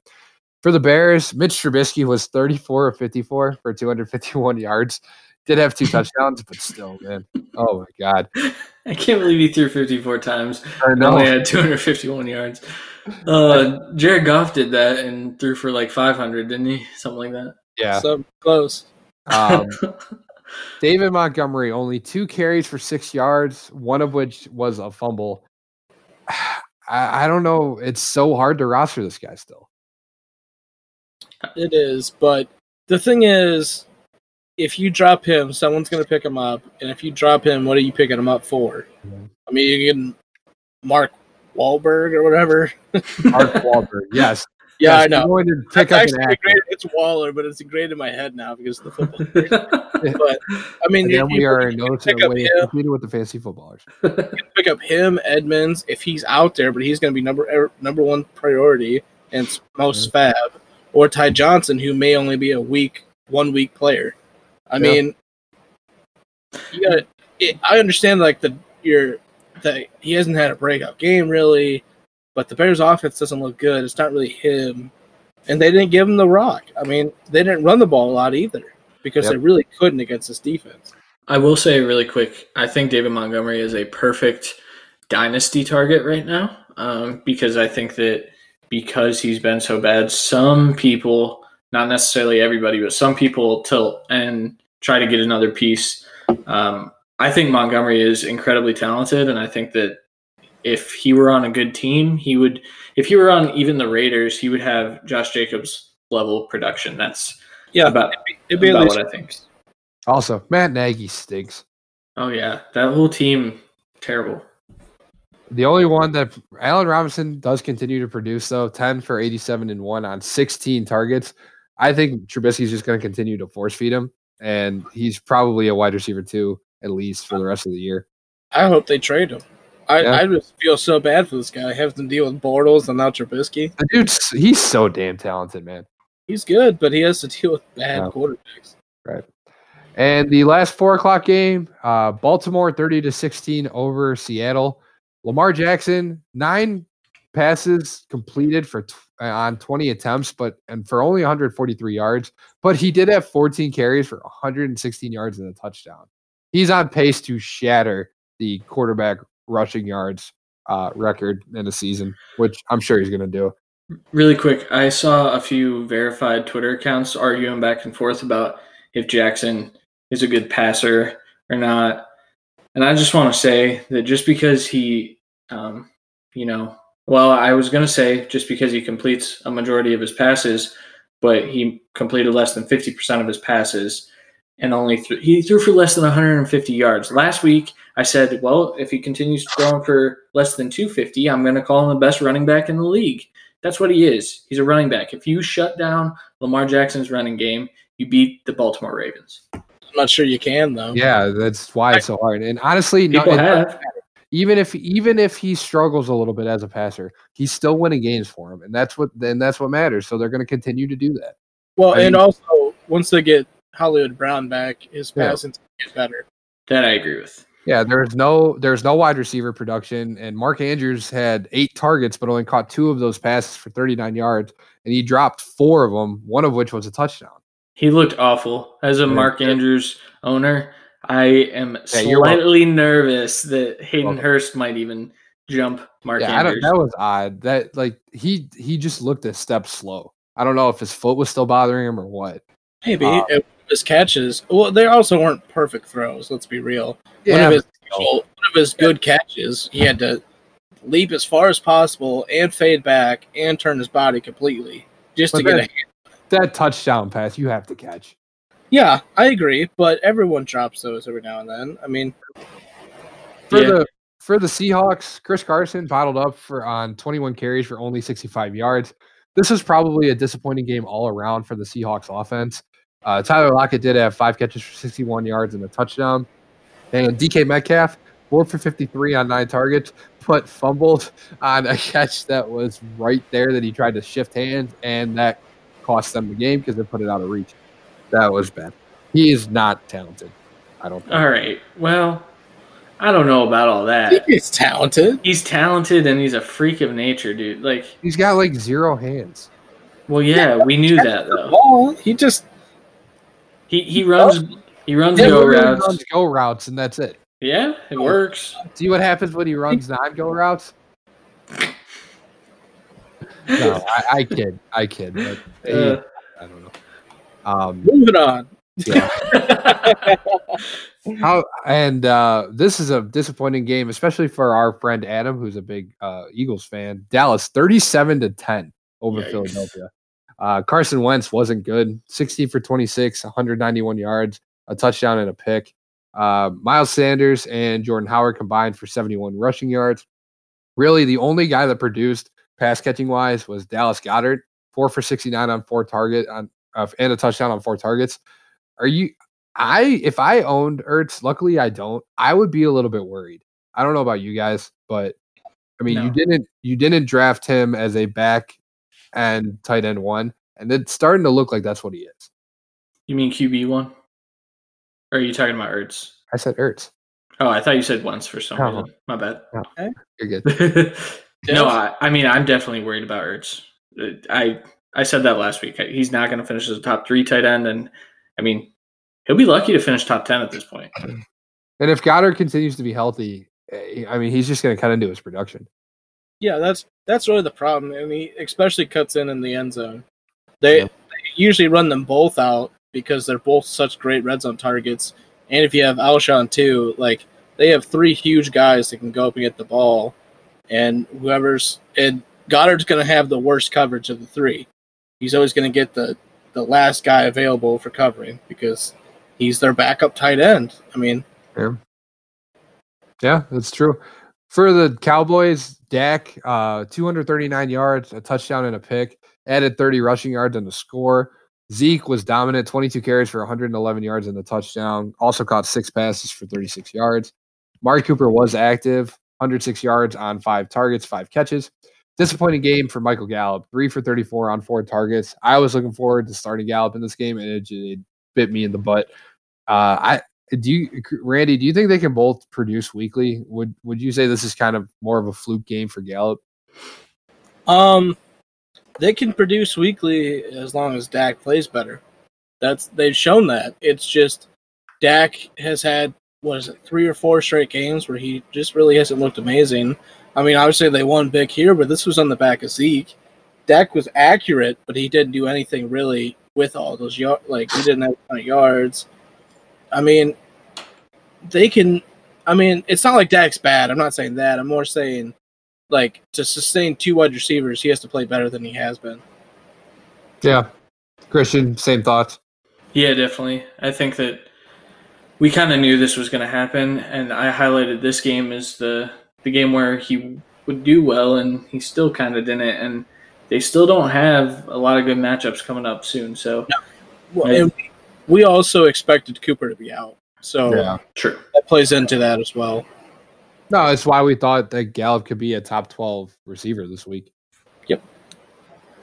For the Bears, Mitch Trubisky was 34 of 54 for 251 yards. Did have two touchdowns, but still, man. Oh my god. I can't believe he threw 54 times I and only had 251 yards. Uh, Jared Goff did that and threw for like 500, didn't he? Something like that. Yeah. So close. Um, David Montgomery only two carries for six yards, one of which was a fumble. I, I don't know. It's so hard to roster this guy still. It is, but the thing is, if you drop him, someone's going to pick him up, and if you drop him, what are you picking him up for? I mean, you can Mark Wahlberg or whatever. Mark Wahlberg. Yes. Yeah, Yes, I know. Going to It's pick up an great. It's Waller, but it's ingrained in my head now because of the football. but I mean, you, we you are can no pick up way him, with the fantasy footballers. pick up him, Edmonds, if he's out there, but he's going to be number er, number one priority and most FAAB, or Ty Johnson, who may only be a week, one week player. I Yeah. mean, you got. to I understand like the your that he hasn't had a breakout game really, but the Bears' offense doesn't look good. It's not really him, and they didn't give him the rock. I mean, they didn't run the ball a lot either because Yep. they really couldn't against this defense. I will say really quick, I think David Montgomery is a perfect dynasty target right now um, because I think that because he's been so bad, some people, not necessarily everybody, but some people tilt and try to get another piece. Um, I think Montgomery is incredibly talented, and I think that if he were on a good team, he would. If he were on even the Raiders, he would have Josh Jacobs level production. That's Yeah, about, it'd be at about least what I think. Also, Matt Nagy stinks. Oh yeah, that whole team terrible. The only one that Allen Robinson does continue to produce, though, 10 for 87 and 1 on 16 targets. I think Trubisky's just going to continue to force feed him, and he's probably a wide receiver, too, at least for the rest of the year. I hope they trade him. I, Yeah. I just feel so bad for this guy. Having to deal with Bortles and now Trubisky. The dude's he's so damn talented, man. He's good, but he has to deal with bad Yeah. quarterbacks. Right. And the last four o'clock game, uh, Baltimore 30 to 16 over Seattle. Lamar Jackson, nine passes completed for tw- uh, on 20 attempts, but and for only 143 yards. But he did have 14 carries for 116 yards and a touchdown. He's on pace to shatter the quarterback rushing yards uh, record in a season, which I'm sure he's going to do. Really quick, I saw a few verified Twitter accounts arguing back and forth about if Jackson is a good passer or not. And I just want to say that just because he, um, you know, well, I was going to say just because he completes a majority of his passes, but he completed less than 50% of his passes and only th- he threw for less than 150 yards. Last week, I said, well, if he continues throwing for less than 250, I'm going to call him the best running back in the league. That's what he is. He's a running back. If you shut down Lamar Jackson's running game, you beat the Baltimore Ravens. I'm not sure you can though. Yeah, that's why it's so hard. And honestly, no, People it have. even if even if he struggles a little bit as a passer, he's still winning games for him, and that's what then that's what matters. So they're going to continue to do that. Well, I and mean- also once they get Hollywood Brown back, his Yeah. passing get better. That I agree with. Yeah, there's no there's no wide receiver production, and Mark Andrews had eight targets, but only caught two of those passes for 39 yards, and he dropped four of them, one of which was a touchdown. He looked awful. As a Yeah. Mark Andrews owner, I am Yeah, slightly nervous that Hayden. Hurst might even jump Mark yeah, Andrews. that was odd. That like he he just looked a step slow. I don't know if his foot was still bothering him or what. Maybe um, if his catches. Well, they also weren't perfect throws. Let's be real. one Yeah, of his one of his good catches, he had to leap as far as possible and fade back and turn his body completely just to But get then- a. that touchdown pass you have to catch. Yeah, I agree, but everyone drops those every now and then. I mean, For Yeah. the for the Seahawks, Chris Carson bottled up for on 21 carries for only 65 yards. This was probably a disappointing game all around for the Seahawks offense. Uh, Tyler Lockett did have five catches for 61 yards and a touchdown. And DK Metcalf, four for 53 on nine targets, but fumbled on a catch that was right there that he tried to shift hands, and that cost them the game because they put it out of reach. That was bad. He is not talented. I don't think. All right. Well, I don't know about all that. he's talented. He's talented and he's a freak of nature, dude. Like, He's got like zero hands. well, yeah, we knew that though. Well, he just He he runs he runs Yeah, go routes. runs go routes, and that's it. Yeah, it works. See what happens when he runs non-go routes? No, I, I kid, I kid. But Uh, I don't know. Um, moving on. yeah. How and uh, this is a disappointing game, especially for our friend Adam, who's a big uh, Eagles fan. Dallas, thirty-seven to ten over Yikes. Philadelphia. Uh, Carson Wentz wasn't good. Sixty for twenty-six, one hundred ninety-one yards, a touchdown and a pick. Uh, Miles Sanders and Jordan Howard combined for seventy-one rushing yards. Really, the only guy that produced pass catching wise was Dallas Goedert, four for sixty-nine on four target on uh, and a touchdown on four targets. Are you? I if I owned Ertz, luckily I don't. I would be a little bit worried. I don't know about you guys, but I mean, you didn't you didn't draft him as a back and tight end one, and it's starting to look like that's what he is. you mean QB one? Or are you talking about Ertz? I said Ertz. Oh, I thought you said once for some Oh. reason. My bad. Okay. You're good. no, I, I mean I'm definitely worried about Ertz. Uh, I I said that last week. He's not going to finish as a top three tight end, and I mean he'll be lucky to finish top ten at this point. And if Goedert continues to be healthy, eh, I mean, he's just going to cut into his production. Yeah, that's that's really the problem, and he especially cuts in in the end zone. They, Yeah. they usually run them both out because they're both such great red zone targets. And if you have Alshon too, like they have three huge guys that can go up and get the ball, and whoever's and Goedert's going to have the worst coverage of the three. He's always going to get the the last guy available for covering because he's their backup tight end. I mean, Yeah, that's true. For the Cowboys, Dak, uh, 239 yards, a touchdown and a pick, added 30 rushing yards and a score. Zeke was dominant, 22 carries for 111 yards and a touchdown. Also caught six passes for 36 yards. Mark Cooper was active, 106 yards on five targets, five catches. Disappointing game for Michael Gallup, three for 34 on four targets. I was looking forward to starting Gallup in this game, and it, it bit me in the butt. Uh, I do you, Randy? Do you think they can both produce weekly? Would Would you say this is kind of more of a fluke game for Gallup? Um, they can produce weekly as long as Dak plays better. That's they've shown that. It's just Dak has had what is it, three or four straight games where he just really hasn't looked amazing. I mean, obviously they won big here, but this was on the back of Zeke. Dak was accurate, but he didn't do anything really with all those yards. Like he didn't have a ton of yards. I mean, they can. I mean, it's not like Dak's bad. I'm not saying that. I'm more saying like to sustain two wide receivers, he has to play better than he has been. Yeah, Christian, same thoughts. Yeah, definitely. I think that we kind of knew this was going to happen, and I highlighted this game as the the game where he would do well, and he still kind of didn't. And they still don't have a lot of good matchups coming up soon. So Well, Right. and we also expected Cooper to be out, so Yeah. true. that plays into that as well. No, that's why we thought that Gallup could be a top 12 receiver this week. Yep.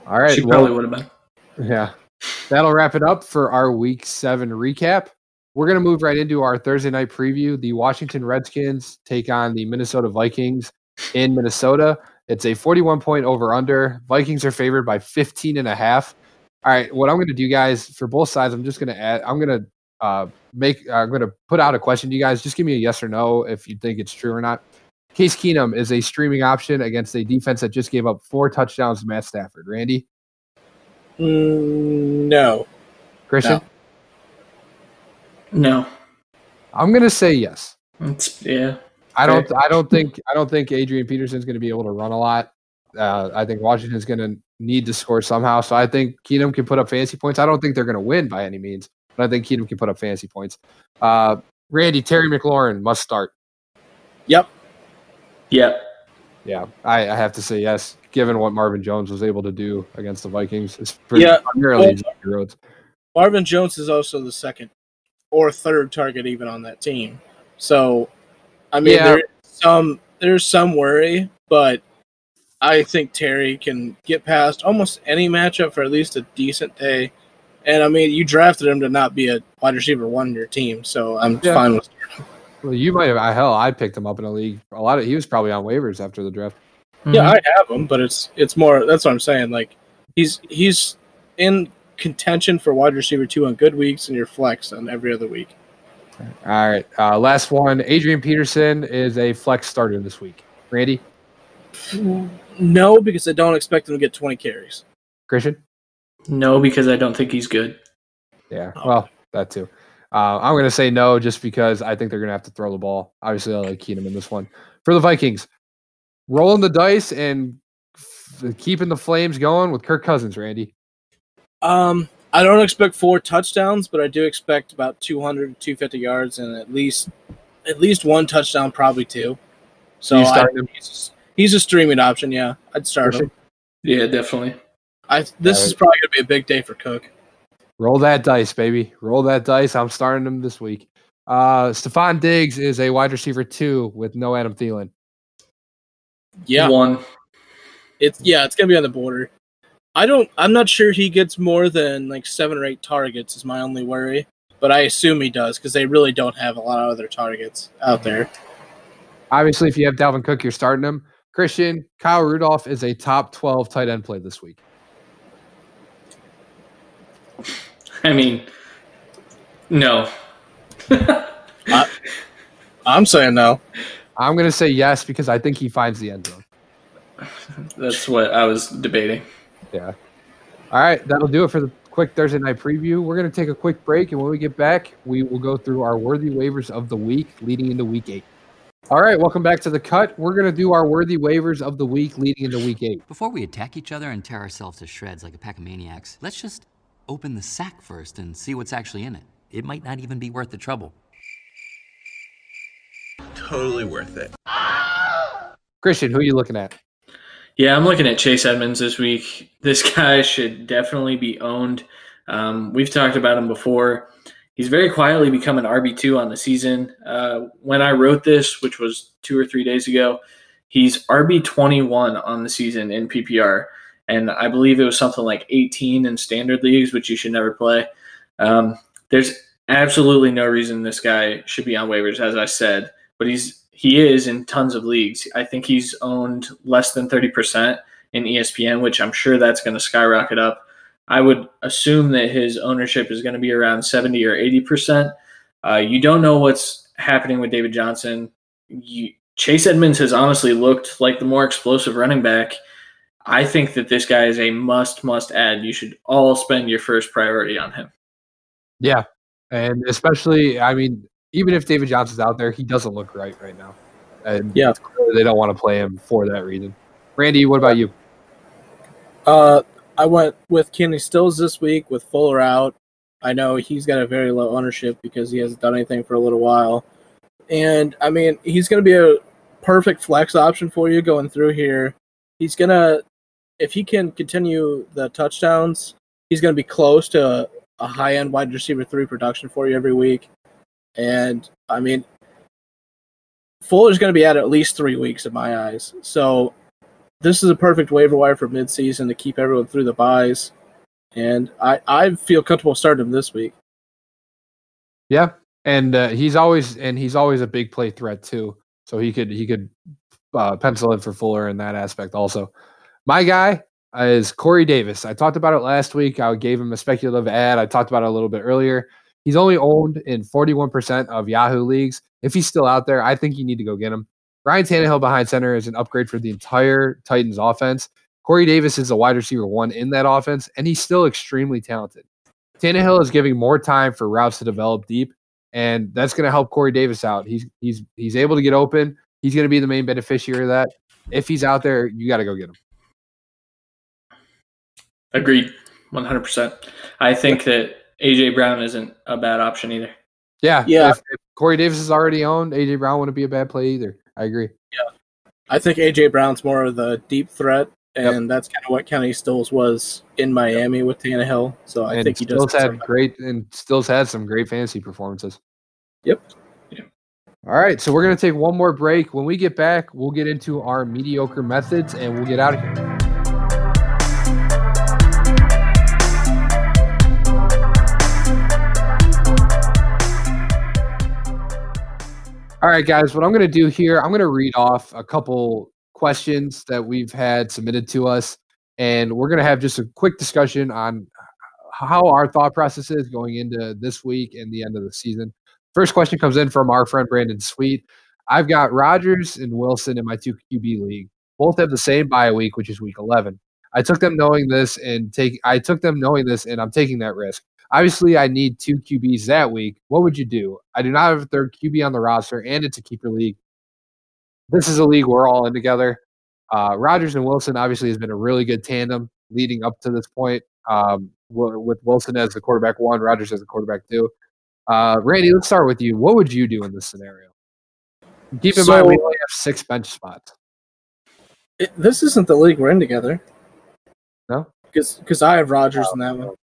All right. she well, probably would have been. Yeah. That'll wrap it up for our week seven recap. We're going to move right into our Thursday night preview. The Washington Redskins take on the Minnesota Vikings in Minnesota. It's a 41 point over under. Vikings are favored by 15 and a half. All right. What I'm going to do, guys, for both sides, I'm just going to add, I'm going to uh, make, I'm going to put out a question to you guys. Just give me a yes or no if you think it's true or not. Case Keenum is a streaming option against a defense that just gave up four touchdowns to Matt Stafford. Randy, Mm, no, Christian? No. No. I'm gonna say yes. It's, yeah. I don't. Okay. I don't think. I don't think Adrian Peterson's going to be able to run a lot. Uh, I think Washington's going to need to score somehow. So I think Keenum can put up fancy points. I don't think they're going to win by any means, but I think Keenum can put up fancy points. Uh, Randy Terry McLaurin must start. Yep. Yep. Yeah, I, I have to say yes, given what Marvin Jones was able to do against the Vikings. It's pretty Yeah, primarily well- Marvin Jones is also the second or third target even on that team. So, I mean, Yeah. there's some there's some worry, but I think Terry can get past almost any matchup for at least a decent day. And I mean, you drafted him to not be a wide receiver one in your team, so I'm Yeah. fine with. Well, you might have. Hell, I picked him up in a league. A lot of he was probably on waivers after the draft. Yeah, Mhm. I have him, but it's it's more. That's what I'm saying. Like he's he's in contention for wide receiver two on good weeks, and your flex on every other week. All right, uh, last one. Adrian Peterson is a flex starter this week. Randy, No, because I don't expect him to get 20 carries. Christian. no, because I don't think he's good. Yeah, Oh. well, that too. Uh, I'm going to say no just because I think they're going to have to throw the ball. Obviously, I like Keenum in this one. For the Vikings, rolling the dice and f- keeping the flames going with Kirk Cousins, Randy. Um, I don't expect four touchdowns, but I do expect about 200 250 yards and at least at least one touchdown, probably two. So You I, him? he's, he's a streaming option. Yeah, I'd start him. Yeah, definitely. I this is probably gonna be a big day for Cook. Roll that dice, baby. Roll that dice. I'm starting him this week. Uh, Stefon Diggs is a wide receiver two with no Adam Thielen. Yeah, One. it's yeah, it's gonna be on the border. I don't. I'm not sure he gets more than like seven or eight targets. Is my only worry, but I assume he does because they really don't have a lot of other targets out there. Obviously, if you have Dalvin Cook, you're starting him. Christian, Kyle Rudolph is a top 12 tight end play this week. I mean, no. I'm saying no. I'm going to say yes because I think he finds the end zone. That's what I was debating. Yeah. All right, that'll do it for the quick Thursday night preview. We're going to take a quick break, and when we get back, we will go through our worthy waivers of the week leading into week eight. All right, welcome back to the cut. We're going to do our worthy waivers of the week leading into week eight. Before we attack each other and tear ourselves to shreds like a pack of maniacs, let's just open the sack first and see what's actually in it. It might not even be worth the trouble. Totally worth it. Christian, who are you looking at? Yeah, I'm looking at Chase Edmonds this week. This guy should definitely be owned. Um, we've talked about him before. He's very quietly become an RB2 on the season. Uh, when I wrote this, which was two or three days ago, he's RB21 on the season in PPR. And I believe it was something like 18 in standard leagues, which you should never play. Um, there's absolutely no reason this guy should be on waivers, as I said, but he's he is in tons of leagues. I think he's owned less than 30% in ESPN, which I'm sure that's going to skyrocket up. I would assume that his ownership is going to be around 70 or 80%. Uh, you don't know what's happening with David Johnson. You, Chase Edmonds has honestly looked like the more explosive running back. I think that this guy is a must, must add. You should all spend your first priority on him. Yeah, and especially, I mean, even if David Johnson's out there, he doesn't look right right now. And Yeah. they don't want to play him for that reason. Randy, what about you? Uh, I went with Kenny Stills this week with Fuller out. I know he's got a very low ownership because he hasn't done anything for a little while. And I mean, he's going to be a perfect flex option for you going through here. He's going to if he can continue the touchdowns, he's going to be close to a, a high end wide receiver three production for you every week. And I mean, Fuller's going to be out at least three weeks in my eyes. So this is a perfect waiver wire for midseason to keep everyone through the byes. And I, I feel comfortable starting him this week. Yeah, and uh, he's always and he's always a big play threat too. So he could he could uh, pencil in for Fuller in that aspect also. My guy is Corey Davis. I talked about it last week. I gave him a speculative ad. I talked about it a little bit earlier. He's only owned in 41% of Yahoo leagues. If he's still out there, I think you need to go get him. Ryan Tannehill behind center is an upgrade for the entire Titans offense. Corey Davis is a wide receiver one in that offense, and he's still extremely talented. Tannehill is giving more time for routes to develop deep, and that's going to help Corey Davis out. He's he's he's able to get open. He's going to be the main beneficiary of that. If he's out there, you got to go get him. Agreed, one hundred percent. I think that AJ Brown isn't a bad option either. Yeah, Yeah. If, if Corey Davis is already owned, AJ Brown wouldn't be a bad play either. I agree. Yeah, I think AJ Brown's more of the deep threat, Yep. and that's kind of what Kenny Stills was in Miami with Tannehill. So I and think he does. Stills have had great and Stills had some great fantasy performances. Yep. Yeah. All right, so we're gonna take one more break. When we get back, we'll get into our mediocre methods and we'll get out of here. All right, guys, what I'm going to do here, I'm going to read off a couple questions that we've had submitted to us, and we're going to have just a quick discussion on how our thought process is going into this week and the end of the season. First question comes in from our friend Brandon Sweet. I've got Rodgers and Wilson in my two QB league. Both have the same bye week, which is week 11. I took them knowing this and take I took them knowing this and I'm taking that risk. Obviously, I need two QBs that week. What would you do? I do not have a third QB on the roster, and it's a keeper league. This is a league we're all in together. Uh, Rodgers and Wilson obviously has been a really good tandem leading up to this point. Um, with Wilson as the quarterback one, Rodgers as the quarterback two. Uh, Randy, let's start with you. What would you do in this scenario? Keep in mind we only have six bench spots. It, this isn't the league we're in together. No? because I have Rodgers in that one.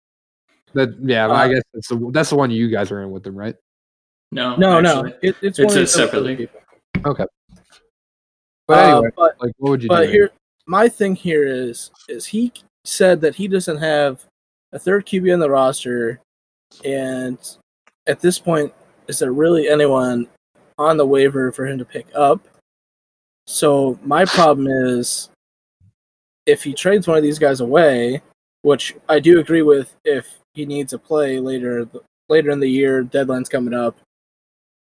That yeah, I Uh, guess that's the that's the one you guys are in with them, right? No, No, actually. no, it, it's It's one a of the separate other league. But Uh, anyway, but like what would you but do? here, my thing here is is he said that he doesn't have a third QB on the roster, and at this point, is there really anyone on the waiver for him to pick up? So my problem is, if he trades one of these guys away, which I do agree with, if he needs a play later later in the year, deadline's coming up,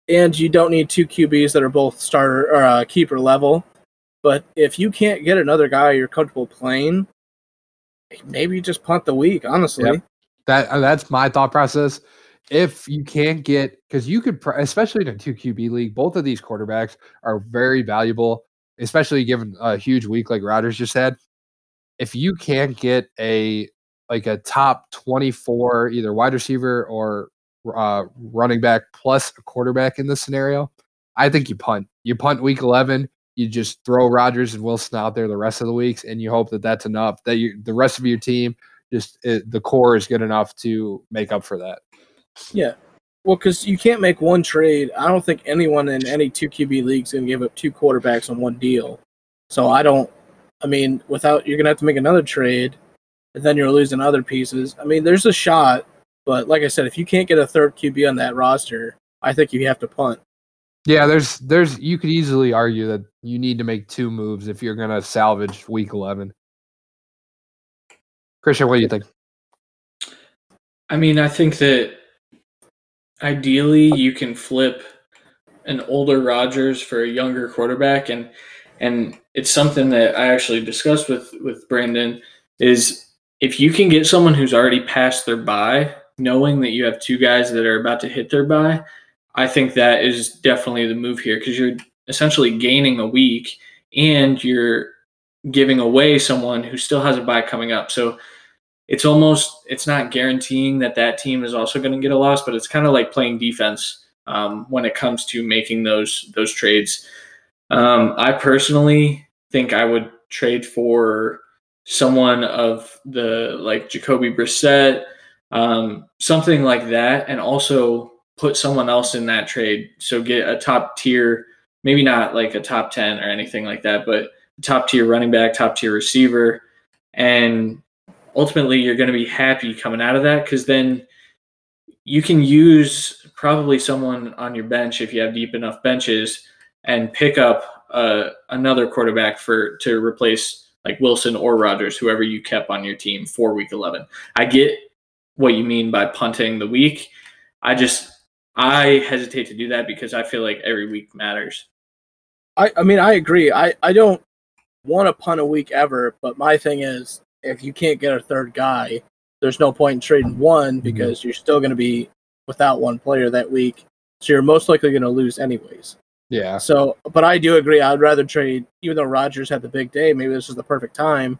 and you don't need two QBs that are both starter or uh, keeper level. But if you can't get another guy you're comfortable playing, maybe just punt the week. Honestly, Yep. that uh, that's my thought process. If you can't get because you could, especially in a two QB league, both of these quarterbacks are very valuable, especially given a huge week like Rodgers just had. If you can't get a like a top twenty four either wide receiver or uh, running back plus a quarterback in this scenario, I think you punt. You punt week eleven. You just throw Rodgers and Wilson out there the rest of the weeks, and you hope that that's enough. That you the rest of your team just it, the core is good enough to make up for that. yeah. Well, because you can't make one trade. I don't think anyone in any two QB leagues going to give up two quarterbacks on one deal. So I don't. I mean, without you're going to have to make another trade, and then you're losing other pieces. I mean, there's a shot, but like I said, if you can't get a third QB on that roster, I think you have to punt. Yeah, there's there's you could easily argue that you need to make two moves if you're gonna salvage week eleven. Christian, what do you think? I mean, I think that ideally you can flip an older Rodgers for a younger quarterback, and and it's something that I actually discussed with with Brandon is if you can get someone who's already passed their bye, knowing that you have two guys that are about to hit their bye, I think that is definitely the move here because you're essentially gaining a week and you're giving away someone who still has a bye coming up. So it's almost it's not guaranteeing that that team is also going to get a loss, but it's kind of like playing defense um, when it comes to making those those trades. Um, I personally think I would trade for someone of the like Jacoby Brissett, um, something like that, and also put someone else in that trade. So get a top tier, maybe not like a top 10 or anything like that, but top tier running back, top tier receiver. And ultimately, you're going to be happy coming out of that because then you can use probably someone on your bench if you have deep enough benches and pick up uh, another quarterback for to replace like Wilson or Rodgers, whoever you kept on your team for week 11. I get what you mean by punting the week. I just I hesitate to do that because I feel like every week matters. I, I mean, I agree. I, I don't want to punt a week ever, but my thing is, if you can't get a third guy, there's no point in trading one Mm-hmm. because you're still going to be without one player that week. So you're most likely going to lose anyways. Yeah. So, but I do agree. I'd rather trade, even though Rodgers had the big day. Maybe this is the perfect time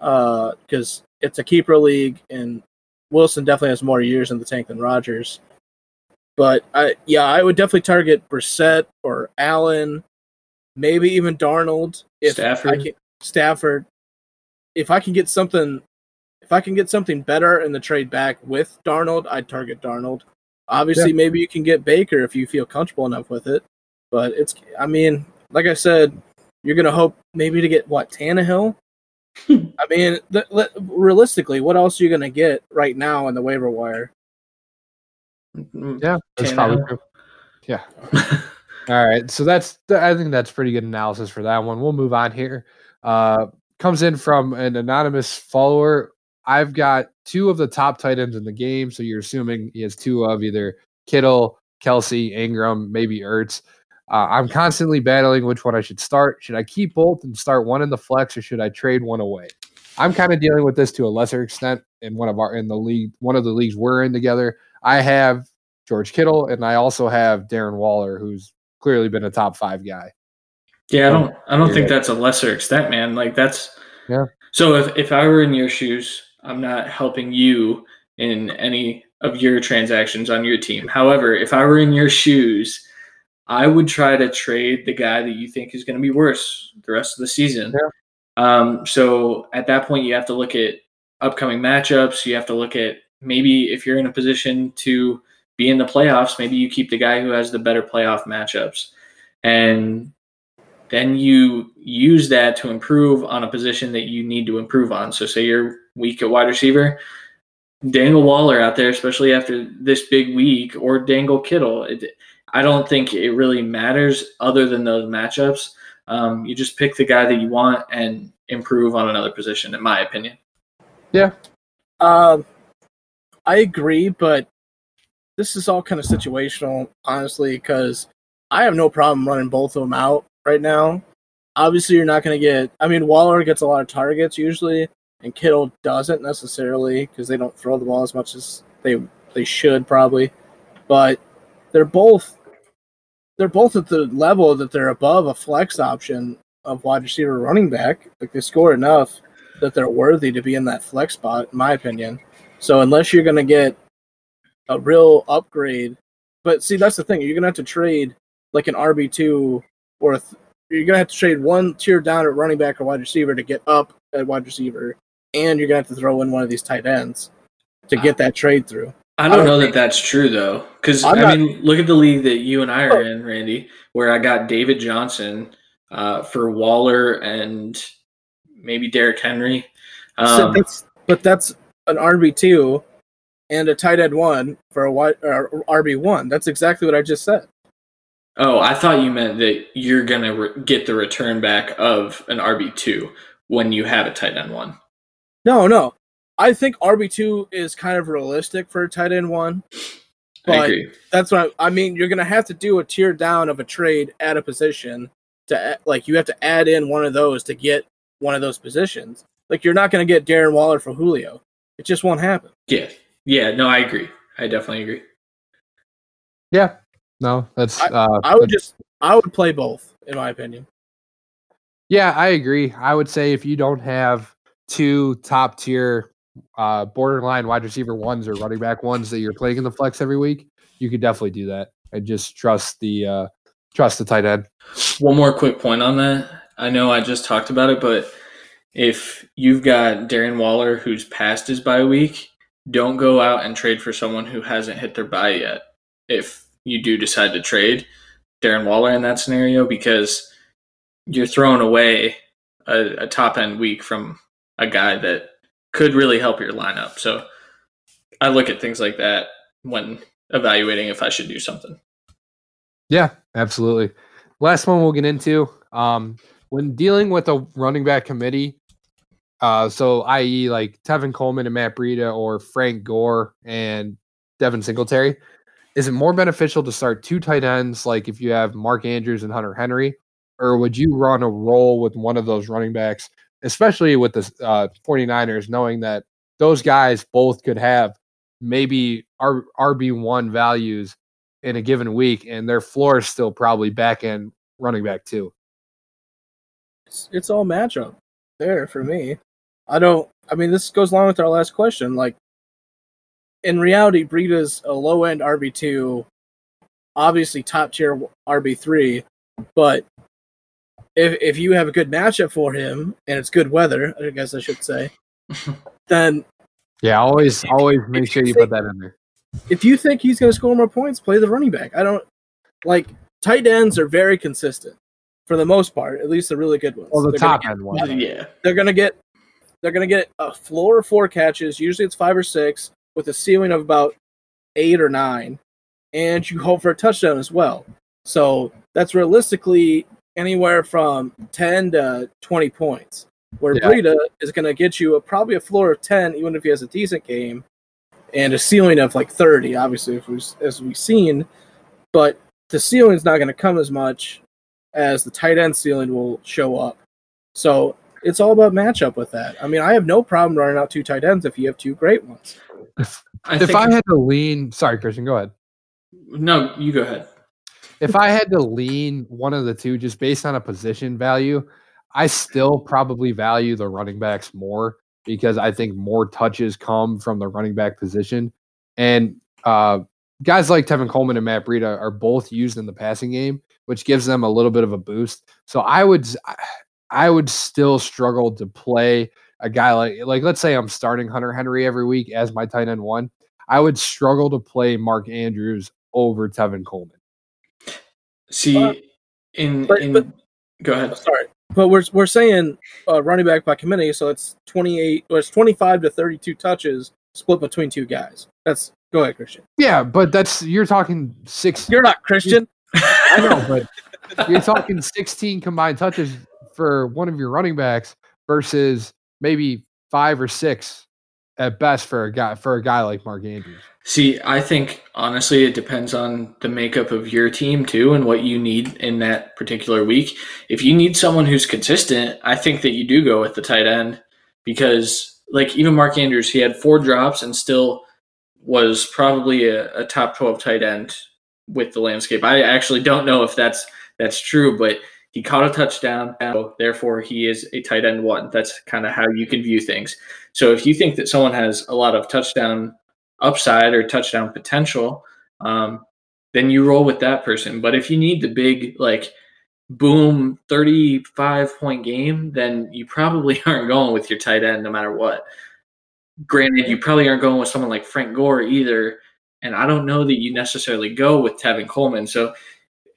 uh, because it's a keeper league, and Wilson definitely has more years in the tank than Rodgers. But I, yeah, I would definitely target Brissett or Allen, maybe even Darnold if Stafford. I can, Stafford. If I can get something, if I can get something better in the trade back with Darnold, I'd target Darnold. Obviously, maybe you can get Baker if you feel comfortable enough with it. But it's, I mean, like I said, you're gonna hope maybe to get what Tannehill. I mean, th- le- realistically, what else are you gonna get right now in the waiver wire? Yeah. That's probably true. Yeah. All right. So that's I think that's pretty good analysis for that one. We'll move on here. Uh comes in from an anonymous follower. I've got two of the top tight ends in the game. So you're assuming he has two of either Kittle, Kelce, Engram, maybe Ertz. Uh, I'm constantly battling which one I should start. Should I keep both and start one in the flex, or should I trade one away? I'm kind of dealing with this to a lesser extent in one of our in the league, one of the leagues we're in together. I have George Kittle, and I also have Darren Waller, who's clearly been a top five guy. Yeah, I don't I don't think that's a lesser extent, man. Like that's Yeah. So if if I were in your shoes, I'm not helping you in any of your transactions on your team. However, if I were in your shoes, I would try to trade the guy that you think is going to be worse the rest of the season. Yeah. Um, so at that point, you have to look at upcoming matchups. You have to look at maybe if you're in a position to be in the playoffs, maybe you keep the guy who has the better playoff matchups. And then you use that to improve on a position that you need to improve on. So, say you're weak at wide receiver, dangle Waller out there, especially after this big week, or dangle Kittle. It, I don't think it really matters other than those matchups. Um, you just pick the guy that you want and improve on another position, in my opinion. Yeah. Um, I agree, but this is all kind of situational, honestly, because I have no problem running both of them out right now. Obviously, you're not going to get. I mean, Waller gets a lot of targets usually, and Kittle doesn't necessarily because they don't throw the ball as much as they they should probably. But they're both they're both at the level that they're above a flex option of wide receiver running back. Like they score enough that they're worthy to be in that flex spot, in my opinion. So unless you're going to get a real upgrade, but see that's the thing, you're going to have to trade like an RB two or a th- you're going to have to trade one tier down at running back or wide receiver to get up at wide receiver, and you're going to have to throw in one of these tight ends to get ah. that trade through. I don't, don't know think- that that's true though, because not- mean, look at the league that you and I are Oh. in, Randy, where I got David Johnson uh, for Waller and maybe Derrick Henry. so Um, that's but that's an RB two and a tight end one for a wide RB one. That's exactly what I just said. oh, I thought you meant that you're gonna re- get the return back of an RB two when you have a tight end one. No, no. I think RB two is kind of realistic for a tight end one. But that's what I, I mean. You're gonna have to do a tier down of a trade at a position to like you have to add in one of those to get one of those positions. Like you're not gonna get Darren Waller for Julio. It just won't happen. Yeah, yeah. No, I agree. I definitely agree. Yeah. No, that's uh I would just I would play both in my opinion. Yeah, I agree. I would say if you don't have two top tier uh, borderline wide receiver ones or running back ones that you're playing in the flex every week, you could definitely do that and just trust the uh, trust the tight end. One more quick point on that. I know I just talked about it, but if you've got Darren Waller who's past his bye week, don't go out and trade for someone who hasn't hit their bye yet. If you do decide to trade Darren Waller in that scenario, because you're throwing away a, a top end week from a guy that could really help your lineup. So I look at things like that when evaluating if I should do something. Yeah, absolutely. Last one we'll get into. Um, when dealing with a running back committee, uh, so i.e. like Tevin Coleman and Matt Breida or Frank Gore and Devin Singletary, is it more beneficial to start two tight ends like if you have Mark Andrews and Hunter Henry, or would you run a roll with one of those running backs, especially with the uh, 49ers, knowing that those guys both could have maybe R- RB1 values in a given week, and their floor is still probably back end running back too. It's, it's all matchup there for me. I don't. I mean, this goes along with our last question. Like, in reality, Breida's a low end RB two, obviously top tier RB three, but if if you have a good matchup for him and it's good weather, I guess I should say, then yeah, always always make sure you put that in there. If you think he's going to score more points, play the running back. I don't like tight ends are very consistent for the most part, at least the really good ones. Well, the they're top gonna end ones. Yeah. They're going to get they're going to get a floor of four catches. Usually it's five or six with a ceiling of about eight or nine, and you hope for a touchdown as well. So that's realistically anywhere from ten to twenty points. Where Yeah. Breida is going to get you a, probably a floor of ten, even if he has a decent game, and a ceiling of like thirty. Obviously, if we as we've seen, but the ceiling's not going to come as much as the tight end ceiling will show up. So it's all about matchup with that. I mean, I have no problem running out two tight ends if you have two great ones. I if I had to lean, sorry, Christian, go ahead. no, you go ahead. If I had to lean one of the two just based on a position value, I still probably value the running backs more because I think more touches come from the running back position. And uh, guys like Tevin Coleman and Matt Breida are both used in the passing game, which gives them a little bit of a boost. So I would I would still struggle to play a guy like like let's say I'm starting Hunter Henry every week as my tight end one. I would struggle to play Mark Andrews over Tevin Coleman. See, Uh, in but- in but- go ahead. Sorry, but we're we're saying uh, running back by committee, so it's twenty eight, or it's twenty five to thirty two touches split between two guys. That's go ahead, Christian. Yeah, but that's you're talking six. You're not Christian. I know, but you're talking 16 combined touches for one of your running backs versus maybe five or six at best for a guy for a guy like Mark Andrews. See, I think honestly, it depends on the makeup of your team too, and what you need in that particular week. If you need someone who's consistent, I think that you do go with the tight end because, like, even Mark Andrews, he had four drops and still was probably a, a top twelve tight end with the landscape. I actually don't know if that's that's true, but he caught a touchdown, so therefore he is a tight end one. That's kind of how you can view things. So if you think that someone has a lot of touchdown upside or touchdown potential, um, then you roll with that person. But if you need the big like boom 35 point game, then you probably aren't going with your tight end no matter what. Granted, you probably aren't going with someone like Frank Gore either. And I don't know that you necessarily go with Tevin Coleman. So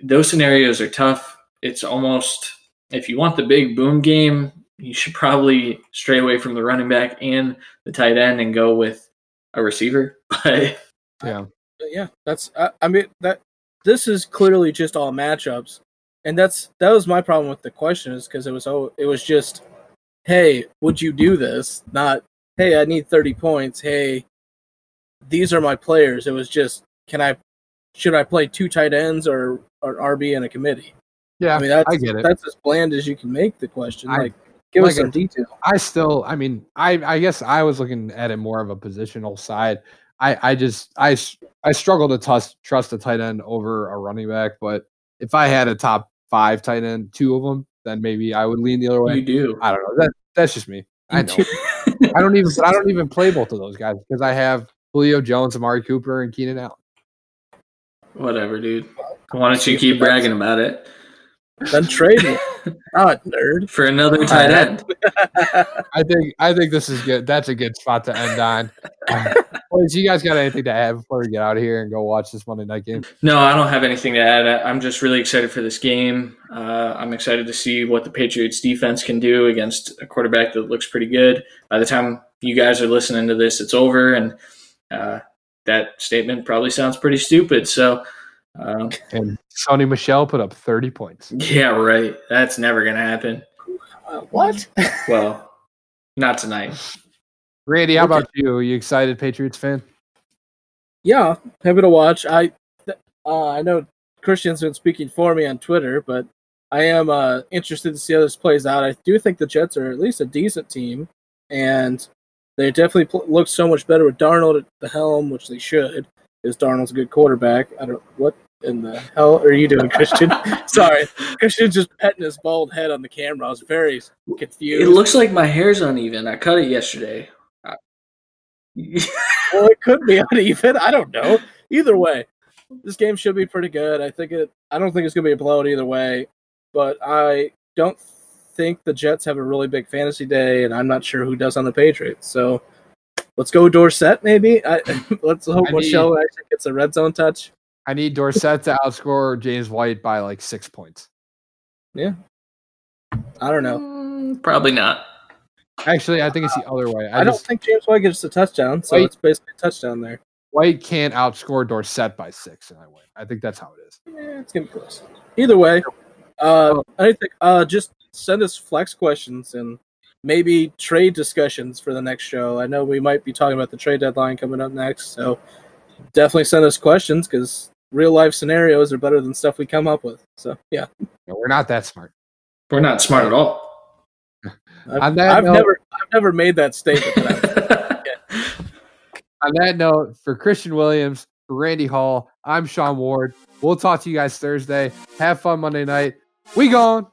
those scenarios are tough. It's almost if you want the big boom game, you should probably stray away from the running back and the tight end and go with a receiver. But Yeah. But yeah, that's I, I mean that this is clearly just all matchups, and that's that was my problem with the question is because it was oh it was just hey would you do this not hey I need thirty points hey these are my players it was just can I should I play two tight ends or or RB in a committee Yeah, I mean that's I get it. that's as bland as you can make the question I- like give like us some I- detail I still, I mean, I, I guess I was looking at it more of a positional side. I, I just, I, I struggle to trust, trust a tight end over a running back. But if I had a top five tight end, two of them, then maybe I would lean the other way. you do. I don't know. That that's just me. I know. I don't even, I don't even play both of those guys because I have Julio Jones, Amari Cooper, and Keenan Allen. Whatever, dude. Why don't you keep bragging about it? Then trade me. God, nerd. for another tight end. I think I think this is good. That's a good spot to end on. Boys, you guys got anything to add before we get out of here and go watch this Monday night game? No, I don't have anything to add. I- I'm just really excited for this game. Uh, I'm excited to see what the Patriots defense can do against a quarterback that looks pretty good. By the time you guys are listening to this, it's over, and uh, that statement probably sounds pretty stupid. So, um, And Sony Michel put up 30 points. yeah, right. That's never going to happen. Uh, what? Well, not tonight. Randy, how about you? Are you excited, Patriots fan? Yeah, happy to watch. I uh, I know Christian's been speaking for me on Twitter, but I am uh, interested to see how this plays out. I do think the Jets are at least a decent team, and they definitely pl- look so much better with Darnold at the helm, which they should, because Darnold's a good quarterback. I don't what in the hell are you doing, Christian? Sorry, Christian's just petting his bald head on the camera. I was very confused. It looks like my hair's uneven. I cut it yesterday. Well, it could be uneven. I don't know. Either way, this game should be pretty good. I think it. I don't think it's gonna be a blowout either way, but I don't think the Jets have a really big fantasy day, and I'm not sure who does on the Patriots. So let's go Dorsett, maybe. I, let's hope I Michel actually gets a red zone touch. I need Dorsett to outscore James White by like six points. Yeah. I don't know. Mm, Probably not. Actually, I think it's the other way. I, I, don't just, think James White gets a touchdown, so Wait. it's basically a touchdown there. White can't outscore Dorsett by six, and I win. I think that's how it is. Yeah, it's gonna be close. Either way, uh, I think uh, just send us flex questions and maybe trade discussions for the next show. I know we might be talking about the trade deadline coming up next, so definitely send us questions because real life scenarios are better than stuff we come up with. So yeah, No, we're not that smart. We're not smart at all. I've, I've note- never I've never made that statement. But I, On that note, for Christian Williams, for Randy Hall, I'm Sean Ward. We'll talk to you guys Thursday. Have fun Monday night. We gone.